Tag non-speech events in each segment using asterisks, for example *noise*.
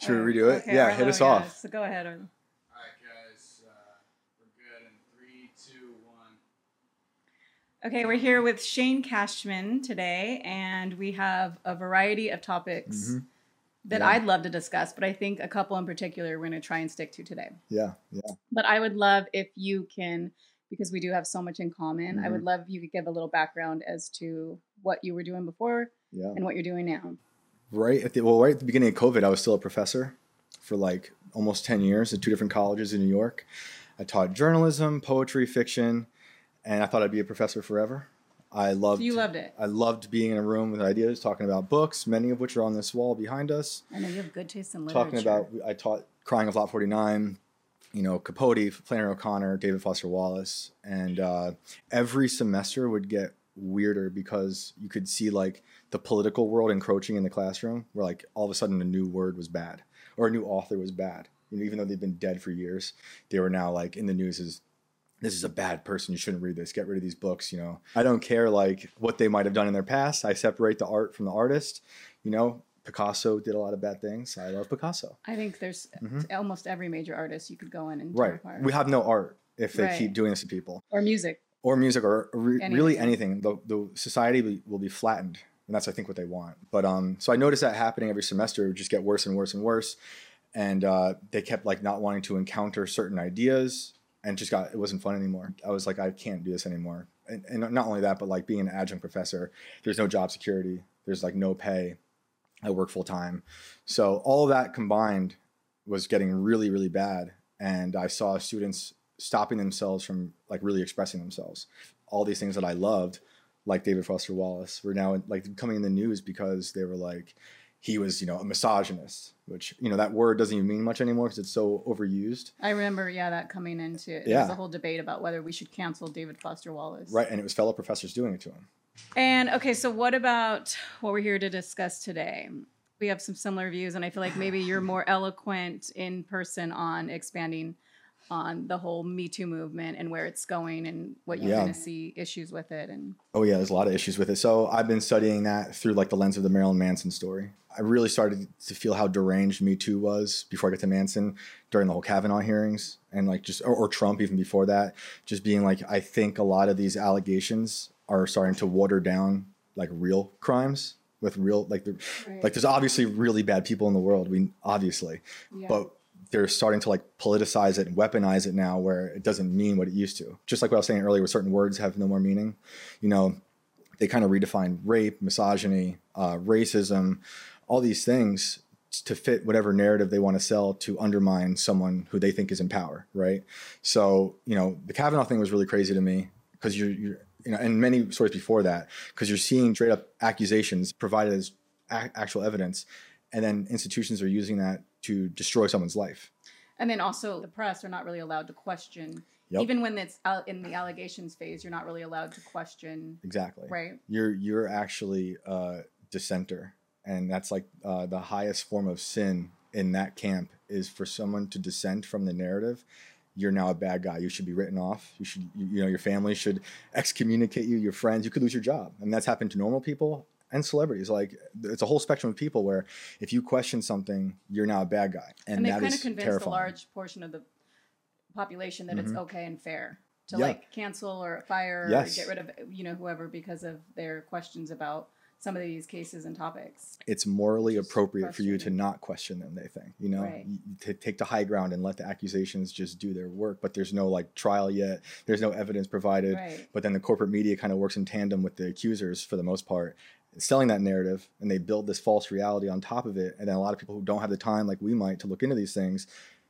Should we redo it? Okay, yeah, hit us yeah, off. So go ahead. Arlo. All right, guys, uh, we're good in three, two, one. Okay, we're here with Shane Cashman today, and we have a variety of topics Mhm. that Yeah. I'd love to discuss, but I think a couple in particular we're going to try and stick to today. Yeah, yeah. But I would love if you can, because we do have so much in common, I would Mm-hmm. love if you could give a little background as to what you were doing before Yeah. and what you're doing now. Right at the well, right at the beginning of COVID, I was still a professor for like almost ten years at two different colleges in New York. I taught journalism, poetry, fiction, and I thought I'd be a professor forever. I loved. You loved it. I loved being in a room with ideas, talking about books, many of which are on this wall behind us. I know you have good taste in literature. talking about I taught Crying of Lot 49, you know, Capote, Flannery O'Connor, David Foster Wallace, and uh, every semester would get weirder because you could see like the political world encroaching in the classroom, where like all of a sudden a new word was bad or a new author was bad. You know, even though they've been dead for years, they were now like in the news as this is a bad person. You shouldn't read this. Get rid of these books. You know, I don't care like what they might have done in their past. I separate the art from the artist. You know, Picasso did a lot of bad things. I love Picasso. I think there's Mhm. almost every major artist you could go in and Right. We have no art if they Right. keep doing this to people, or music. Or music, or re- really Anything. anything. The, the society will- be flattened, and that's I think what they want. But um, so I noticed that happening every semester. It would just get worse and worse and worse, and uh, they kept like not wanting to encounter certain ideas, and just got it wasn't fun anymore. I was like, I can't do this anymore. And, and not only that, but like being an adjunct professor, there's no job security. There's like no pay. I work full time, so all of that combined was getting really really bad and i saw students stopping themselves from like really expressing themselves all these things that i loved like david foster wallace were now like coming in the news because they were like he was you know a misogynist which you know that word doesn't even mean much anymore because it's so overused I remember, yeah, that coming into there Yeah. was a whole debate about whether we should cancel David Foster Wallace. right and it was fellow professors doing it to him And okay, so what about what we're here to discuss today? We have some similar views, and I feel like maybe you're more eloquent in person on expanding on the whole Me Too movement and where it's going and what you Yeah. going to see issues with it. And Oh yeah, there's a lot of issues with it. So I've been studying that through like the lens of the Marilyn Manson story. I really started to feel how deranged Me Too was before I got to Manson during the whole Kavanaugh hearings and like just or, or Trump even before that. Just being like, I think a lot of these allegations are starting to water down like real crimes with real like the like there's obviously really bad people in the world. We obviously, yeah. but they're starting to like politicize it and weaponize it now where it doesn't mean what it used to. Just like what I was saying earlier, where certain words have no more meaning. You know, they kind of redefine rape, misogyny, uh, racism, all these things to fit whatever narrative they want to sell to undermine someone who they think is in power, right? So, you know, the Kavanaugh thing was really crazy to me because you're, you're, you know, and many stories before that, because you're seeing straight up accusations provided as a- actual evidence, and then institutions are using that to destroy someone's life. and then also the press are not really allowed to question, Yep. even when it's out in the allegations phase. You're not really allowed to question, Exactly. right? You're you're actually a dissenter, and that's like uh, the highest form of sin in that camp is for someone to dissent from the narrative. You're now a bad guy. You should be written off. You should, you, you know, your family should excommunicate you. Your friends, you could lose your job, and that's happened to normal people and celebrities. Like it's a whole spectrum of people where if you question something, you're now a bad guy, and, and, they that kind is of convince terrifying. a large portion of the population that it's Mhm. okay and fair to Yeah. like cancel or fire Yes. or get rid of you know whoever because of their questions about some of these cases and topics. it's morally appropriate for you to not question them they think you know Right. You- take the high ground and let the accusations just do their work but there's no like trial yet there's no evidence provided Right. but then the corporate media kind of works in tandem with the accusers for the most part selling that narrative and they build this false reality on top of it and then a lot of people who don't have the time like we might to look into these things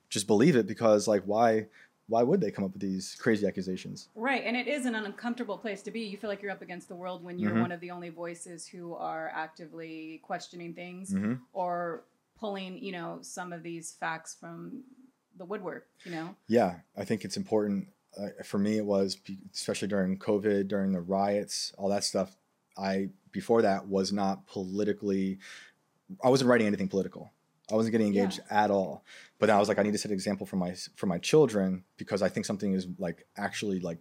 just believe it because like why why would they come up with these crazy accusations Right, and it is an uncomfortable place to be. You feel like you're up against the world when you're Mhm. one of the only voices who are actively questioning things mm-hmm. or pulling, you know, some of these facts from the woodwork, you know. Yeah, I think it's important. Uh, for me, it was especially during COVID, during the riots, all that stuff. I before that was not politically. I wasn't writing anything political. I wasn't getting engaged at all. But then I was like, I need to set an example for my for my children because I think something is like actually like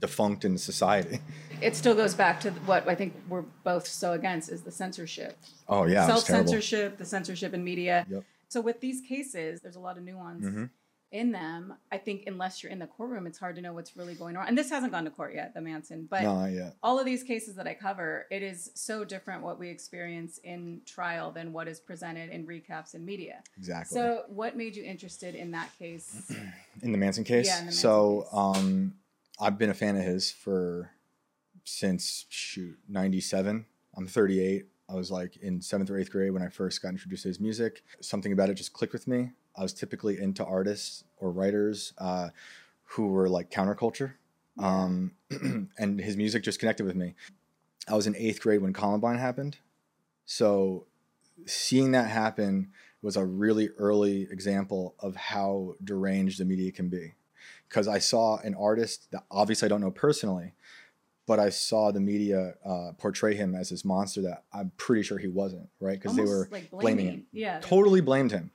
defunct in society. *laughs* It still goes back to what I think we're both so against is the censorship. Oh yeah, self censorship, the censorship in media. Yep. So with these cases, there's a lot of nuance Mhm. In them. I think unless you're in the courtroom, it's hard to know what's really going on. And this hasn't gone to court yet, the Manson, but No, all of these cases that I cover, it is so different what we experience in trial than what is presented in recaps in media. Exactly. So, what made you interested in that case? *clears throat* in the Manson case. Yeah, Manson so case. um, I've been a fan of his for since shoot '97. I'm 38. I was like in seventh or eighth grade when I first got introduced to his music. Something about it just clicked with me. I was typically into artists or writers uh, who were like counterculture, um, *clears throat* and his music just connected with me. I was in eighth grade when Columbine happened, so seeing that happen was a really early example of how deranged the media can be. Because I saw an artist that obviously I don't know personally, but I saw the media uh, portray him as this monster that I'm pretty sure he wasn't, right? Because they were like blaming blaming. him. Yeah. totally blamed him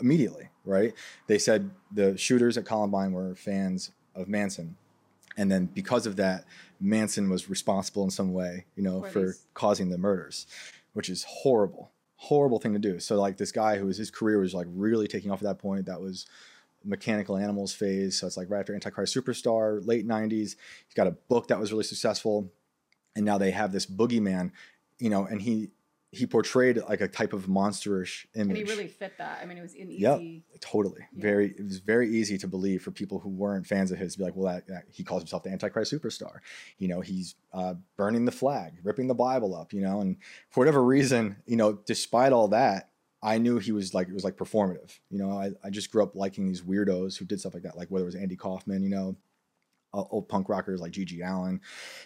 immediately, right? They said the shooters at Columbine were fans of Manson. And then because of that, Manson was responsible in some way, you know, For for causing the murders, which is horrible, horrible thing to do. So like this guy who was his career was like really taking off at that point. That was mechanical animals phase. So it's like right after Antichrist Superstar, late 90s. He's got a book that was really successful. And now they have this boogeyman, you know, and he he portrayed like a type of monsterish image. and he really fit that. I mean, it was an Yep. easy. Totally. Yeah. Very it was very easy to believe for people who weren't fans of his to be like, well, that, that- he calls himself the Antichrist superstar. You know, he's uh, burning the flag, ripping the Bible up, you know, and for whatever reason, you know, despite all that, I knew he was like it was like performative. You know, I, I just grew up liking these weirdos who did stuff like that, like whether it was Andy Kaufman, you know, old punk rockers like GG Allin,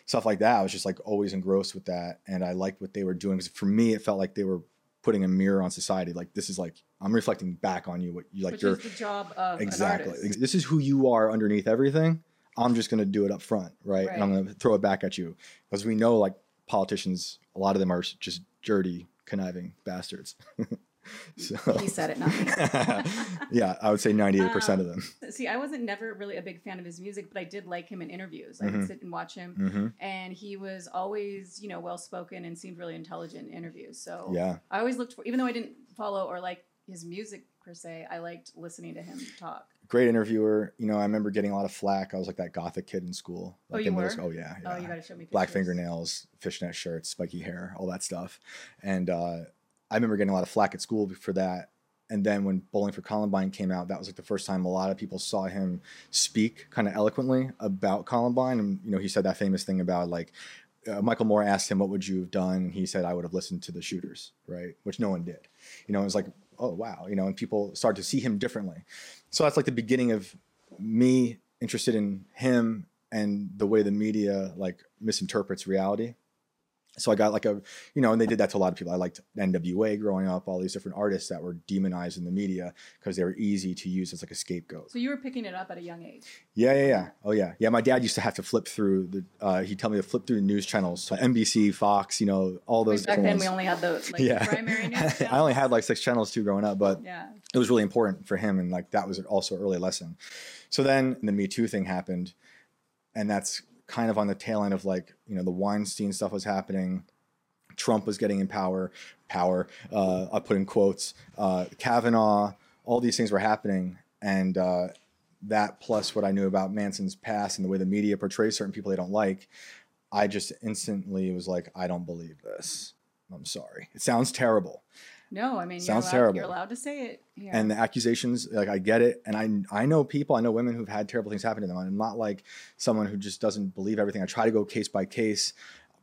stuff like that. I was just like always engrossed with that, and I liked what they were doing because for me, it felt like they were putting a mirror on society. Like this is like I'm reflecting back on you. What you like which you're is the job of exactly. This is who you are underneath everything. I'm just gonna do it up front, right? And I'm gonna throw it back at you because we know like politicians, a lot of them are just dirty, conniving bastards. *laughs* *laughs* so *laughs* He said it, not me. *laughs* yeah, I would say 98 percent of Um, them. See, I wasn't never really a big fan of his music, but I did like him in interviews. I Mhm. would sit and watch him, hmm and he was always, you know, well spoken and seemed really intelligent in interviews. So Yeah, I always looked for, even though I didn't follow or like his music per se, I liked listening to him talk. great interviewer. You know, I remember getting a lot of flack. I was like that gothic kid in school. Oh, you in were? school. Oh yeah, Oh, yeah. you got to show me black fingernails, fishnet shirts, spiky hair, all that stuff. And uh, I remember getting a lot of flack at school for that. And then when Bowling for Columbine came out, that was like the first time a lot of people saw him speak kind of eloquently about Columbine. And you know, he said that famous thing about like uh, Michael Moore asked him, "What would you have done?" And he said, "I would have listened to the shooters," right? Which no one did. You know, it was like, oh wow, you know, and people started to see him differently. So that's like the beginning of me interested in him and the way the media like misinterprets reality. So I got like a, you know, and they did that to a lot of people. I liked NWA growing up, all these different artists that were demonized in the media because they were easy to use as like a scapegoat. So you were picking it up at a young age. Yeah, yeah, yeah. Oh, yeah. Yeah, my dad used to have to flip through the, uh, he'd tell me to flip through the news channels. So NBC, Fox, you know, all those Back then, ones. we only had the like, *laughs* yeah. primary news. *laughs* I only had like six channels too growing up, but yeah. it was really important for him and like that was also an early lesson so then the me too thing happened and that's kind of on the tail end of like you know the weinstein stuff was happening. Trump was getting in power power uh, i put in quotes uh, kavanaugh all these things were happening. And uh, that plus what i knew about manson's past and the way the media portrays certain people they don't like i just instantly was like i don't believe this. I'm sorry. It sounds terrible No, I mean, Sounds you're allowed, terrible. You're allowed to say it. Yeah. and the accusations like i get it and i i know people i know women who've had terrible things happen to them i'm not like someone who just doesn't believe everything i try to go case by case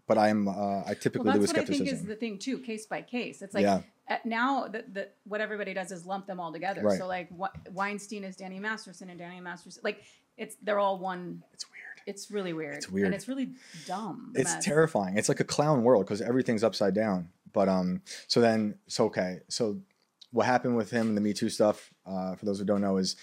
but i'm uh, i typically well, do that's what I think is the thing too, case by case. It's like Yeah. at now that the, what everybody does is lump them all together. Right. So like Wa- Weinstein is Danny Masterson and Danny Masterson, like it's they're all one. it's weird It's really weird. It's weird. and it's really dumb. it's mess. terrifying it's like a clown world because everything's upside down but um so then so okay so what happened with him and the me too stuff uh, for those who don't know is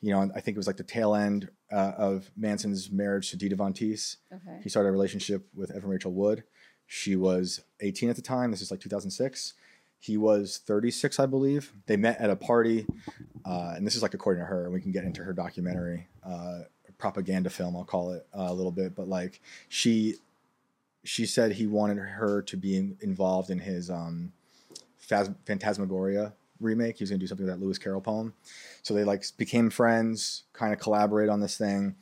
you know i think it was like the tail end uh, of manson's marriage to dita von teese Okay. He started a relationship with Evan Rachel Wood. She was 18 at the time. This is like 2006. He was 36, I believe. They met at a party, uh, and this is like according to her. And we can get into her documentary. Uh, propaganda film, I'll call it uh, a little bit, but like she she said he wanted her to be in, involved in his um, Phas- Phantasmagoria remake. He was gonna do something with that Lewis Carroll poem. So they like became friends, kind of collaborate on this thing.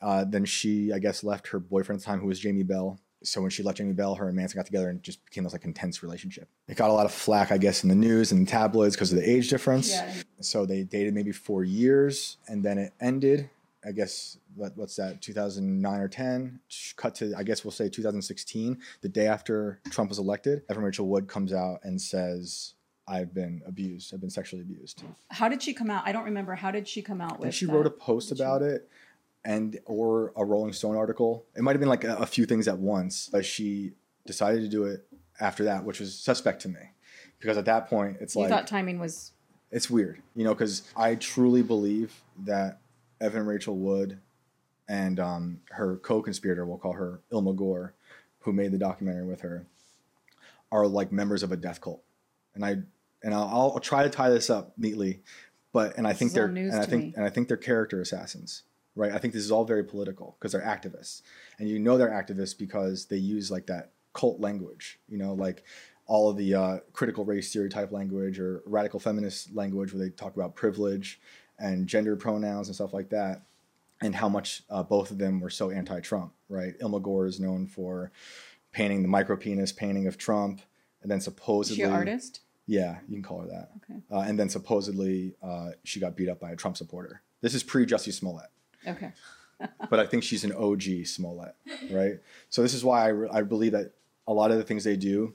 Uh, then she, I guess, left her boyfriend at the time, who was Jamie Bell. So when she left Jamie Bell, her and Manson got together and just became this like intense relationship. It got a lot of flack, I guess, in the news and tabloids because of the age difference. Yeah. So they dated maybe four years, and then it ended. I guess what, what's that? 2009 or 10. Cut to I guess we'll say 2016, the day after Trump was elected. Evan Rachel Wood comes out and says, "I've been abused. I've been sexually abused." How did she come out? I don't remember. How did she come out with she that? wrote a post Did she- about it, and or a Rolling Stone article. It might have been like a, a few things at once, but she decided to do it after that, which was suspect to me, because at that point it's You like thought timing was it's weird, you know, because I truly believe that Evan Rachel Wood and um, her co-conspirator, we'll call her Illma Gore, who made the documentary with her, are like members of a death cult, and I and I'll, I'll try to tie this up neatly, but and I This think they're and I think me. and I think they're character assassins, right? I think this is all very political because they're activists, and you know they're activists because they use like that cult language, you know, like all of the uh, critical race theory type language or radical feminist language where they talk about privilege and gender pronouns and stuff like that, and how much uh, both of them were so anti-Trump, right? Illma Gore is known for painting the micro penis painting of Trump, and then is supposedly, she artist? yeah, you can call her that. Okay. Uh, and then supposedly uh, she got beat up by a Trump supporter. This is pre Jussie Smollett, Okay. *laughs* but I think she's an OG Smollett, right? So this is why I, re- I believe that a lot of the things they do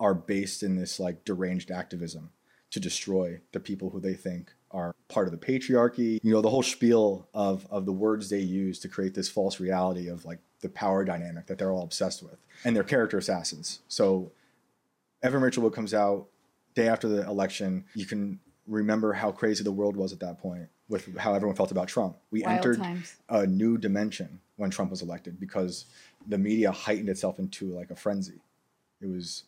are based in this like deranged activism to destroy the people who they think part of the patriarchy. You know, the whole spiel of of the words they use to create this false reality of like the power dynamic that they're all obsessed with, and they're character assassins. So Evan Rachel Wood comes out day after the election. You can remember how crazy the world was at that point with how everyone felt about Trump. We Wild entered times. a new dimension when Trump was elected because the media heightened itself into like a frenzy. It was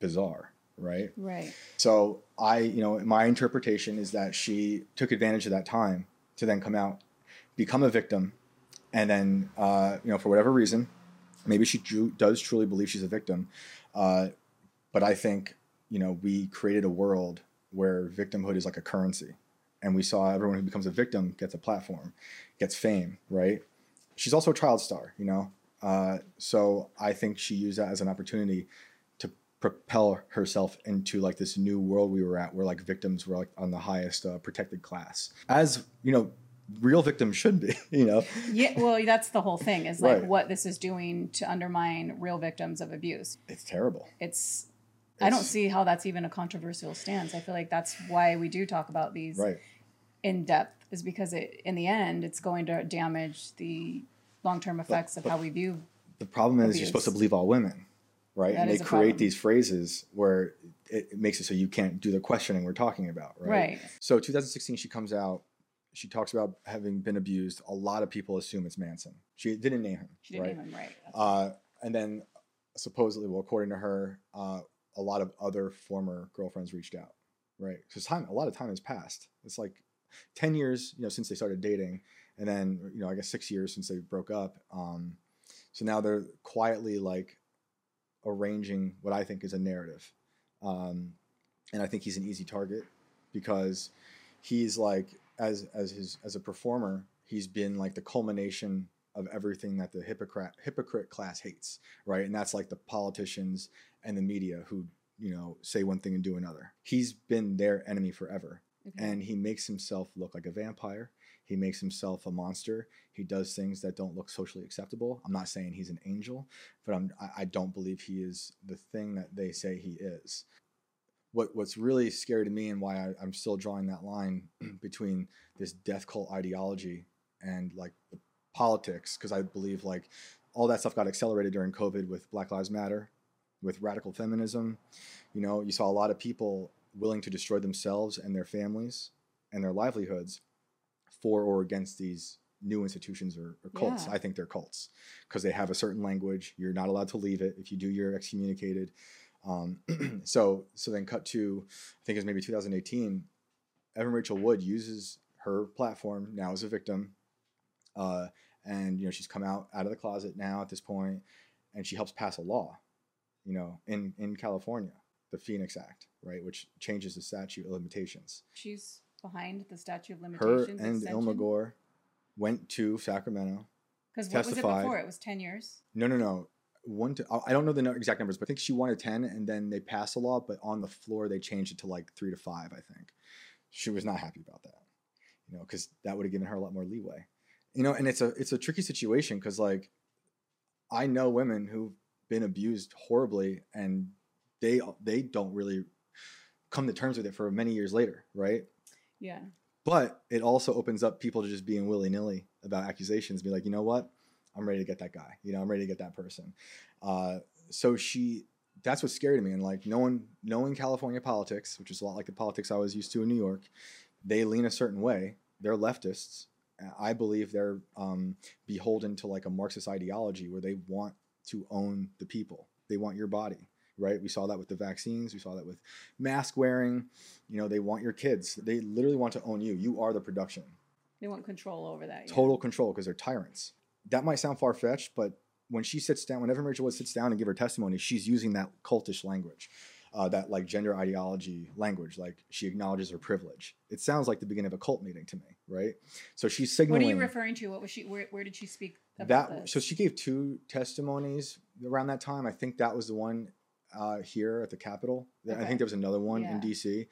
bizarre, right? Right. So I, you know, my interpretation is that she took advantage of that time to then come out, become a victim, and then, uh, you know, for whatever reason, maybe she dru- does truly believe she's a victim, uh, but I think, you know, we created a world where victimhood is like a currency, and we saw everyone who becomes a victim gets a platform, gets fame, right? She's also a child star, you know, uh, so I think she used that as an opportunity propel herself into like this new world we were at where like victims were like on the highest uh, protected class as you know real victims should be *laughs* you know Yeah. Well, that's the whole thing. Is like Right. what this is doing to undermine real victims of abuse. it's terrible It's. I don't see how that's even a controversial stance. I feel like that's why we do talk about these right in depth, is because it, in the end, it's going to damage the long-term effects of but- how we view. the problem is you're supposed to believe all women right That and they create problem. these phrases where it, makes it so you can't do the questioning we're talking about right Right. so 2016 she comes out she talks about having been abused a lot of people assume it's manson she didn't name him She didn't right even right. Uh, and then supposedly, well, according to her, uh, a lot of other former girlfriends reached out, right? Because time, a lot of time has passed. It's like ten years, you know, since they started dating, and then you know, I guess six years since they broke up. Um, so now they're quietly like arranging what I think is a narrative, um, and I think he's an easy target because he's like as as his as a performer, he's been like the culmination of everything that the hypocrite hypocrite class hates, right? And that's like the politicians and the media who you know say one thing and do another. He's been their enemy forever, Okay. and he makes himself look like a vampire. He makes himself a monster. He does things that don't look socially acceptable. I'm not saying he's an angel, but I'm, I- don't believe he is the thing that they say he is. What What's really scary to me and why I, I'm still drawing that line *clears throat* between this death cult ideology and like politics, because I believe like all that stuff got accelerated during COVID with Black Lives Matter, with radical feminism. You know, you saw a lot of people willing to destroy themselves and their families and their livelihoods for or against these new institutions or, or cults. Yeah. I think they're cults because they have a certain language. You're not allowed to leave it. If you do, you're excommunicated. Um, *clears throat* so, so then cut to, I think it's maybe 2018. Evan Rachel Wood uses her platform now as a victim uh, and you know she's come out out of the closet now at this point, and she helps pass a law, you know, in in California, the Phoenix Act, right, which changes the statute of limitations. She's behind the statute of limitations. Her and Illma Gore went to Sacramento. Because what was it before? It was ten years. No, no, no. One to I I don't know the exact numbers, but I think she wanted ten, and then they passed a law, but on the floor they changed it to like three to five. I think she was not happy about that, you know, because that would have given her a lot more leeway, you know. And it's a it's a tricky situation because like I know women who've been abused horribly, and they they don't really come to terms with it for many years later, right? Yeah. But it also opens up people to just being willy nilly about accusations, be like, you know what, I'm ready to get that guy. You know, I'm ready to get that person. Uh, so she, that's what's scary to me. And like knowing knowing California politics, which is a lot like the politics I was used to in New York, they lean a certain way. They're leftists. I believe they're um, beholden to like a Marxist ideology where they want to own the people. They want your body, right? We saw that with the vaccines. We saw that with mask wearing. You know, they want your kids. They literally want to own you. You are the production. They want control over that. yeah. Total control because they're tyrants. That might sound far fetched, but when she sits down, when Evan Rachel Wood sits down and give her testimony, she's using that cultish language, uh, that like gender ideology language. Like she acknowledges her privilege. It sounds like the beginning of a cult meeting to me, right? So she's signaling. What are you referring to? What was she? Where, where did she speak about that. this? So she gave two testimonies around that time. I think that was the one uh, here at the Capitol. I think there was another one in DC.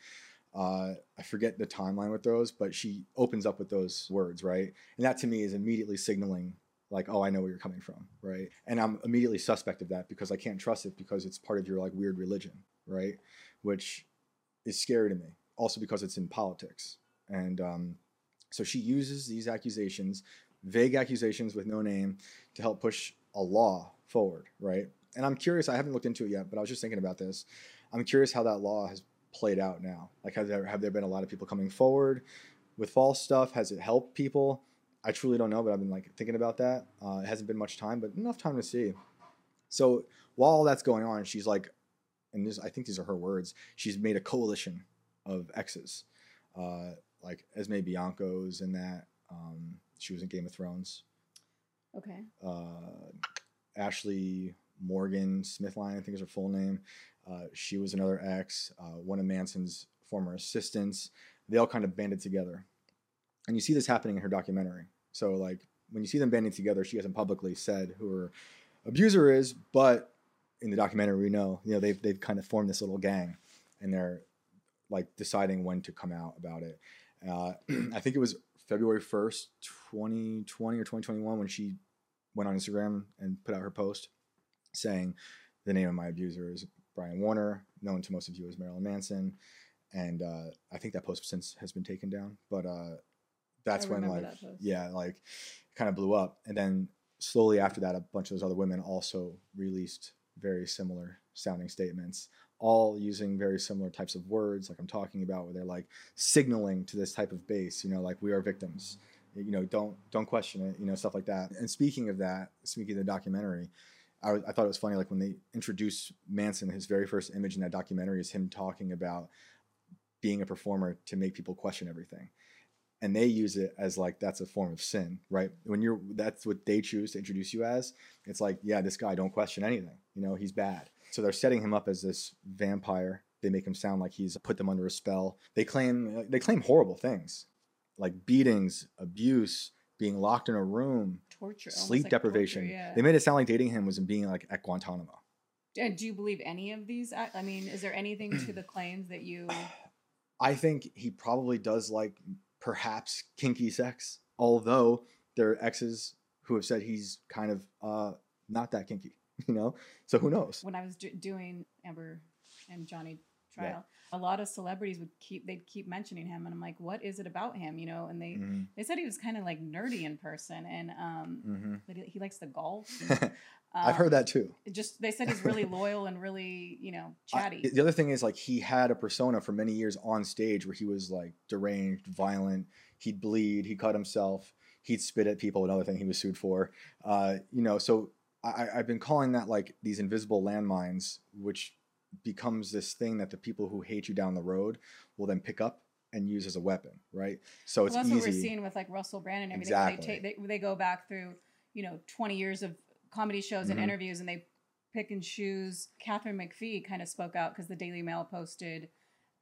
Uh, I forget the timeline with those, but she opens up with those words, right? And that to me is immediately signaling, like, oh, I know where you're coming from, right? And I'm immediately suspect of that because I can't trust it because it's part of your like weird religion, right? Which is scary to me. Also because it's in politics, and um, so she uses these accusations, vague accusations with no name, to help push a law forward, right? And I'm curious. I haven't looked into it yet, but I was just thinking about this. I'm curious how that law has played out now. Like, have there have there been a lot of people coming forward with false stuff? Has it helped people? I truly don't know, but I've been like thinking about that. Uh, it hasn't been much time, but enough time to see. So while all that's going on, she's like, and this, I think these are her words. She's made a coalition of exes, uh, like Esme Bianco's and that. Um, she was in Game of Thrones. okay. Uh, Ashley Morgan Smithline, I think is her full name. Uh, she was another ex, uh, one of Manson's former assistants. They all kind of banded together. And you see this happening in her documentary. So, like, when you see them banding together, she hasn't publicly said who her abuser is, but in the documentary, we know, you know, they've, they've kind of formed this little gang and they're like deciding when to come out about it. Uh, *clears throat* I think it was February 1st, 2020 or 2021 when she went on Instagram and put out her post saying the name of my abuser is Brian Warner, known to most of you as Marilyn Manson. And uh, I think that post since has been taken down, but uh, that's I when like that yeah, like kind of blew up. And then slowly after that, a bunch of those other women also released very similar sounding statements, all using very similar types of words, like I'm talking about, where they're like signaling to this type of base, you know, like we are victims, you know, don't don't question it, you know, stuff like that. And speaking of that, speaking of the documentary, I, I thought it was funny, like when they introduced Manson, his very first image in that documentary is him talking about being a performer to make people question everything. And they use it as like that's a form of sin right? When you're that's what they choose to introduce you as it's like yeah this guy don't question anything. You know he's bad. So they're setting him up as this vampire. They make him sound like he's put them under a spell. They claim they claim horrible things like beatings abuse being locked in a room Torture. sleep like deprivation torture, yeah. they made it sound like dating him was being like at guantanamo And do you believe any of these? I mean, is there anything to the claims that you? *clears throat* I think he probably does like perhaps kinky sex, although there are exes who have said he's kind of uh, not that kinky, *laughs* you know? So who knows? When I was do- doing Amber and Johnny Yeah. a lot of celebrities would keep they'd keep mentioning him, and I'm like, what is it about him? You know, and they Mhm, they said he was kind of like nerdy in person, and um, mhm. that he, he likes the golf. *laughs* I've heard Um, that too. Just they said he's really loyal and really you know *laughs* I- chatty. the other thing is like he had a persona for many years on stage where he was like deranged, violent. He'd bleed. He cut himself. He'd spit at people. Another thing he was sued for. Uh, you know, so I, I've been calling that like these invisible landmines, which becomes this thing that the people who hate you down the road will then pick up and use as a weapon, right? So it's well, that's easy. what we're seeing with like Russell Brand and everything. Exactly. They take they, they go back through you know 20 years of comedy shows and Mhm. interviews, and they pick and choose. Katharine McPhee kind of spoke out because the Daily Mail posted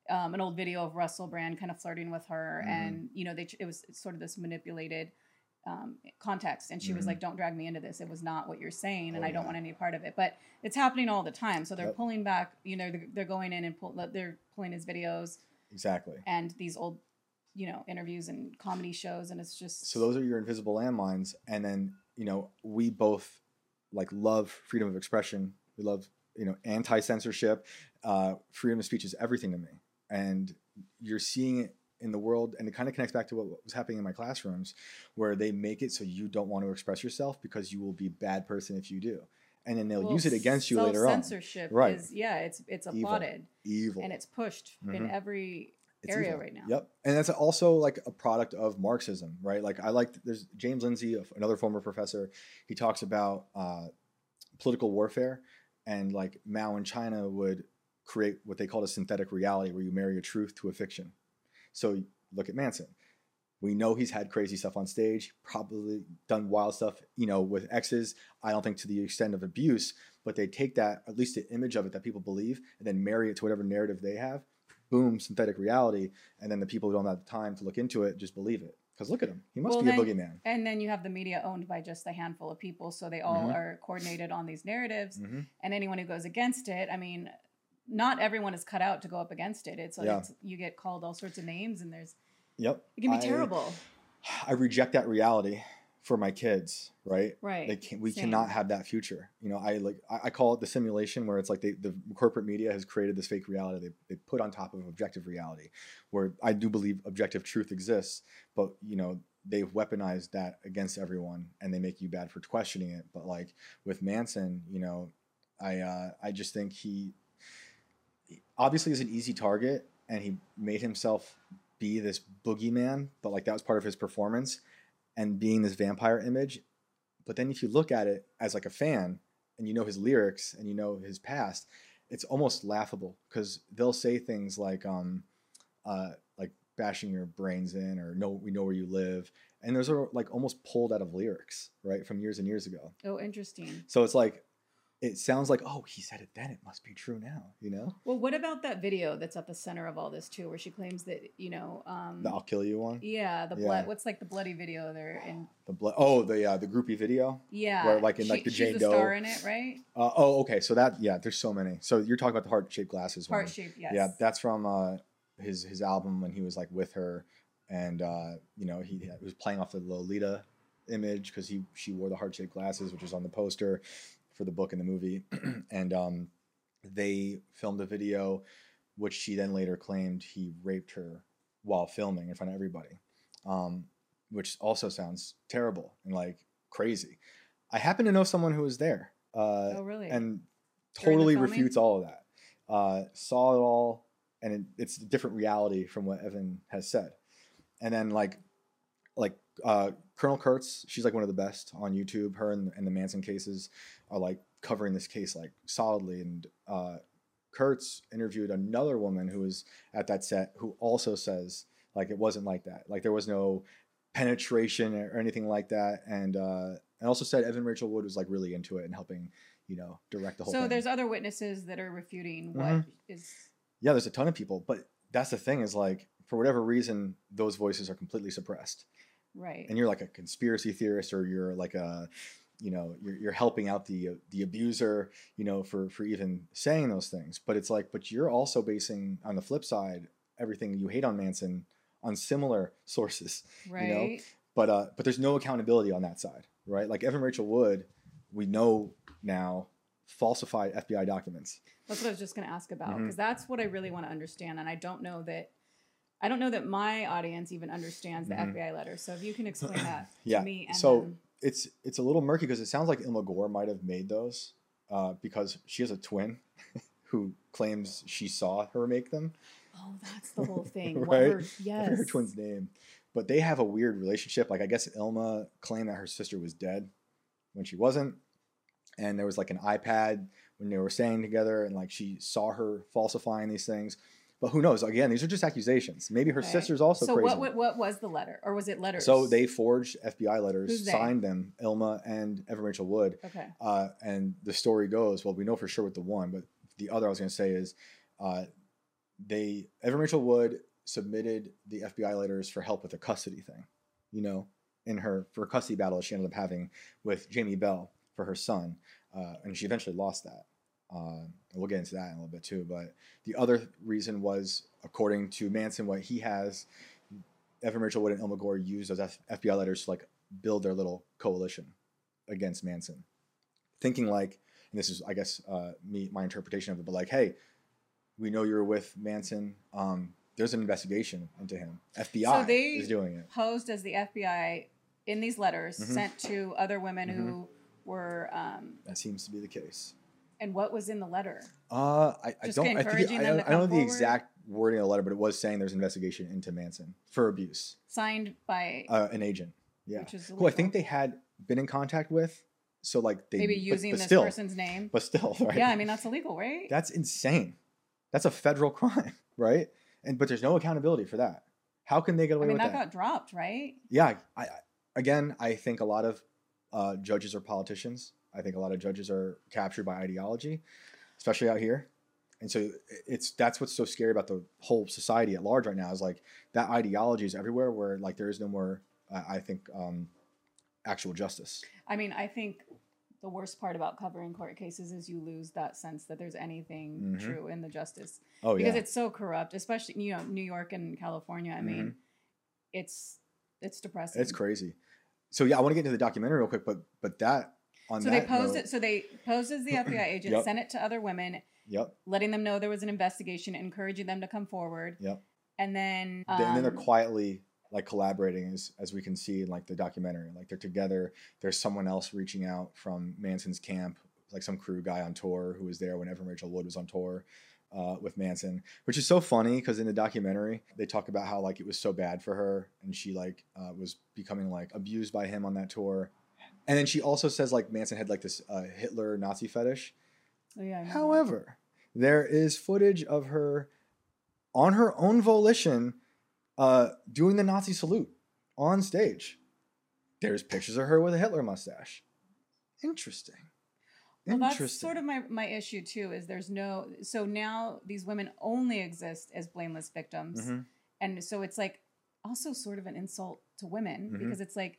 um, an old video of Russell Brand kind of flirting with her, Mhm. and you know they it was sort of this manipulated. Um, context and she was Mhm. like don't drag me into this it was not what you're saying and Oh, i don't yeah. want any part of it but it's happening all the time so they're Yep. pulling back you know they're, they're going in and pull, they're pulling his videos exactly. and these old you know interviews and comedy shows and it's just So those are your invisible landmines, and then you know we both like love freedom of expression. We love you know anti censorship. Uh, freedom of speech is everything to me, and you're seeing it in the world, and it kind of connects back to what was happening in my classrooms, where they make it so you don't want to express yourself because you will be a bad person if you do, and then they'll Well, use it against you later on. Censorship Right. is yeah, it's it's Evil. applauded Evil and it's pushed in Mhm. every It's area evil. right now. Yep, and that's also like a product of Marxism, right? Like I like there's James Lindsay, another former professor. He talks about uh, political warfare, and like Mao in China would create what they called a synthetic reality, where you marry a truth to a fiction. So look at Manson. We know he's had crazy stuff on stage, probably done wild stuff, you know, with exes. I don't think to the extent of abuse, but they take that, at least the image of it that people believe, and then marry it to whatever narrative they have. Boom, synthetic reality. And then the people who don't have the time to look into it just believe it. Because look at him. He must Well, be then- a boogeyman. And then you have the media owned by just a handful of people, so they all Mhm. are coordinated on these narratives. hmm And anyone who goes against it, I mean, not everyone is cut out to go up against it. It's like Yeah. it's, you get called all sorts of names, and there's Yep. it can be I- terrible, I reject that reality for my kids, right? right? They can, we Same. cannot have that future. You know, I like I, I call it the simulation where it's like they, the corporate media has created this fake reality they, they put on top of objective reality, where I do believe objective truth exists, but you know they've weaponized that against everyone and they make you bad for questioning it. But like with Manson, you know, I uh, I just think he obviously is an easy target and he made himself be this boogeyman, but like that was part of his performance and being this vampire image. But then if you look at it as like a fan and you know his lyrics and you know his past, it's almost laughable because they'll say things like um uh like bashing your brains in or no we know where you live and those are like almost pulled out of lyrics right from years and years ago oh, interesting. so it's like it sounds like oh he said it then it must be true now you know Well, what about that video that's at the center of all this too, where she claims that you know, um, the i'll kill you one yeah, the Yeah. blood. What's like the bloody video there? And the blood oh the uh, the groupie video yeah, Where, like, in, like, the Jane Doe- star in it, right? uh, oh okay so that yeah there's so many so you're talking about the heart-shaped glasses one. Heart shaped, yes. Yeah, that's from uh, his his album when he was like with her, and uh, you know he, he was playing off the Lolita image because he she wore the heart shaped glasses, which was on the poster for the book and the movie, *clears throat* and um, they filmed a video, which she then later claimed he raped her while filming in front of everybody, um, which also sounds terrible and like crazy. I happen to know someone who was there. Uh, oh, really? and totally refutes all of that. Uh, saw it all, and it, it's a different reality from what Evan has said. And then like, like uh, Colonel Kurtz, she's like one of the best on YouTube. Her and, and the Manson cases are like covering this case like solidly. And uh, Kurtz interviewed another woman who was at that set who also says like it wasn't like that. Like there was no penetration or anything like that. And uh, and also said Evan Rachel Wood was like really into it and helping you know direct the whole so thing. there's other witnesses that are refuting what Mhm. is yeah, there's a ton of people, but that's the thing is like for whatever reason those voices are completely suppressed, right. and you're like a conspiracy theorist or you're like a you know you're, you're helping out the the abuser you know for for even saying those things but it's like but you're also basing on the flip side everything you hate on manson on similar *laughs* sources right. know, but uh but there's no accountability on that side right like evan rachel wood we know now falsified fbi documents That's what I was just going to ask about because that's what I really want to understand, and I don't know that. I don't know that my audience even understands the Mhm. FBI letter. So if you can explain *clears throat* that Yeah, to me, and so- then- it's it's a little murky because it sounds like Illma Gore might have made those uh, because she has a twin *laughs* who claims she saw her make them. oh, that's the whole *laughs* thing. Right? her, *laughs* yes, her twin's name, but they have a weird relationship. Like I guess Illma claimed that her sister was dead when she wasn't, and there was like an iPad when they were staying together, and like she saw her falsifying these things. But who knows? Again, these are just accusations. Maybe her Okay. sister's also so crazy. what, what what was the letter, or was it letters? So they forged FBI letters, Who's they? signed them, Illma and Evan Rachel Wood. Okay. Uh, and the story goes, well, we know for sure with the one, but the other I was going to say is, uh, they Evan Rachel Wood submitted the FBI letters for help with a custody thing, you know, in her for a custody battle she ended up having with Jamie Bell for her son, uh, and she eventually lost that. Uh, we'll get into that in a little bit too. But the other reason was, according to Manson, what he has, Evan Rachel Wood and Illma Gore used those F- FBI letters to like build their little coalition against Manson, thinking like, and this is I guess uh, me my interpretation of it, but like, hey, we know you're with Manson. Um, there's an investigation into him. FBI they- is doing it. Posed as the FBI in these letters Mhm. sent to other women Mhm. who were, um, That seems to be the case. And what was in the letter? Uh, I, I don't. I, think I, don't, I don't know the exact wording of the letter, but it was saying there's an investigation into Manson for abuse. Signed by Uh, an agent, yeah, Which is who I think they had been in contact with. So like they maybe but- using but this still, person's name. but still, *laughs* right? Yeah, I mean that's illegal, right? That's insane. That's a federal *laughs* crime, right? And but there's no accountability for that. How can they get I away mean with that that? got dropped, right? yeah, I, I again, I think a lot of uh, judges or politicians. I think a lot of judges are captured by ideology, especially out here. And so it's that's what's so scary about the whole society at large right now is like that ideology is everywhere where like there is no more uh, I think um, actual justice. I mean, I think the worst part about covering court cases is you lose that sense that there's anything Mhm. true in the justice Oh because yeah, it's so corrupt, especially you know New York and California. I mean, it's it's depressing. it's crazy. So yeah, I want to get into the documentary real quick, but but that on So they posed note- it. So they posed as the *clears throat* FBI agent, Yep. sent it to other women, Yep, letting them know there was an investigation, encouraging them to come forward, yep. and then and then they're um, quietly like collaborating as as we can see in like the documentary like they're together there's someone else reaching out from manson's camp like some crew guy on tour who was there when evan rachel wood was on tour uh, with manson which is so funny because in the documentary they talk about how like it was so bad for her and she like uh, was becoming like abused by him on that tour and then she also says like manson had like this uh, hitler nazi fetish oh, yeah, know that. However, there is footage of her on her own volition uh, doing the Nazi salute on stage. There's pictures of her with a Hitler mustache. Interesting. Well, that's Interesting. sort of my, my issue too. Is there's no so now these women only exist as blameless victims, Mhm. and so it's like also sort of an insult to women Mhm. because it's like,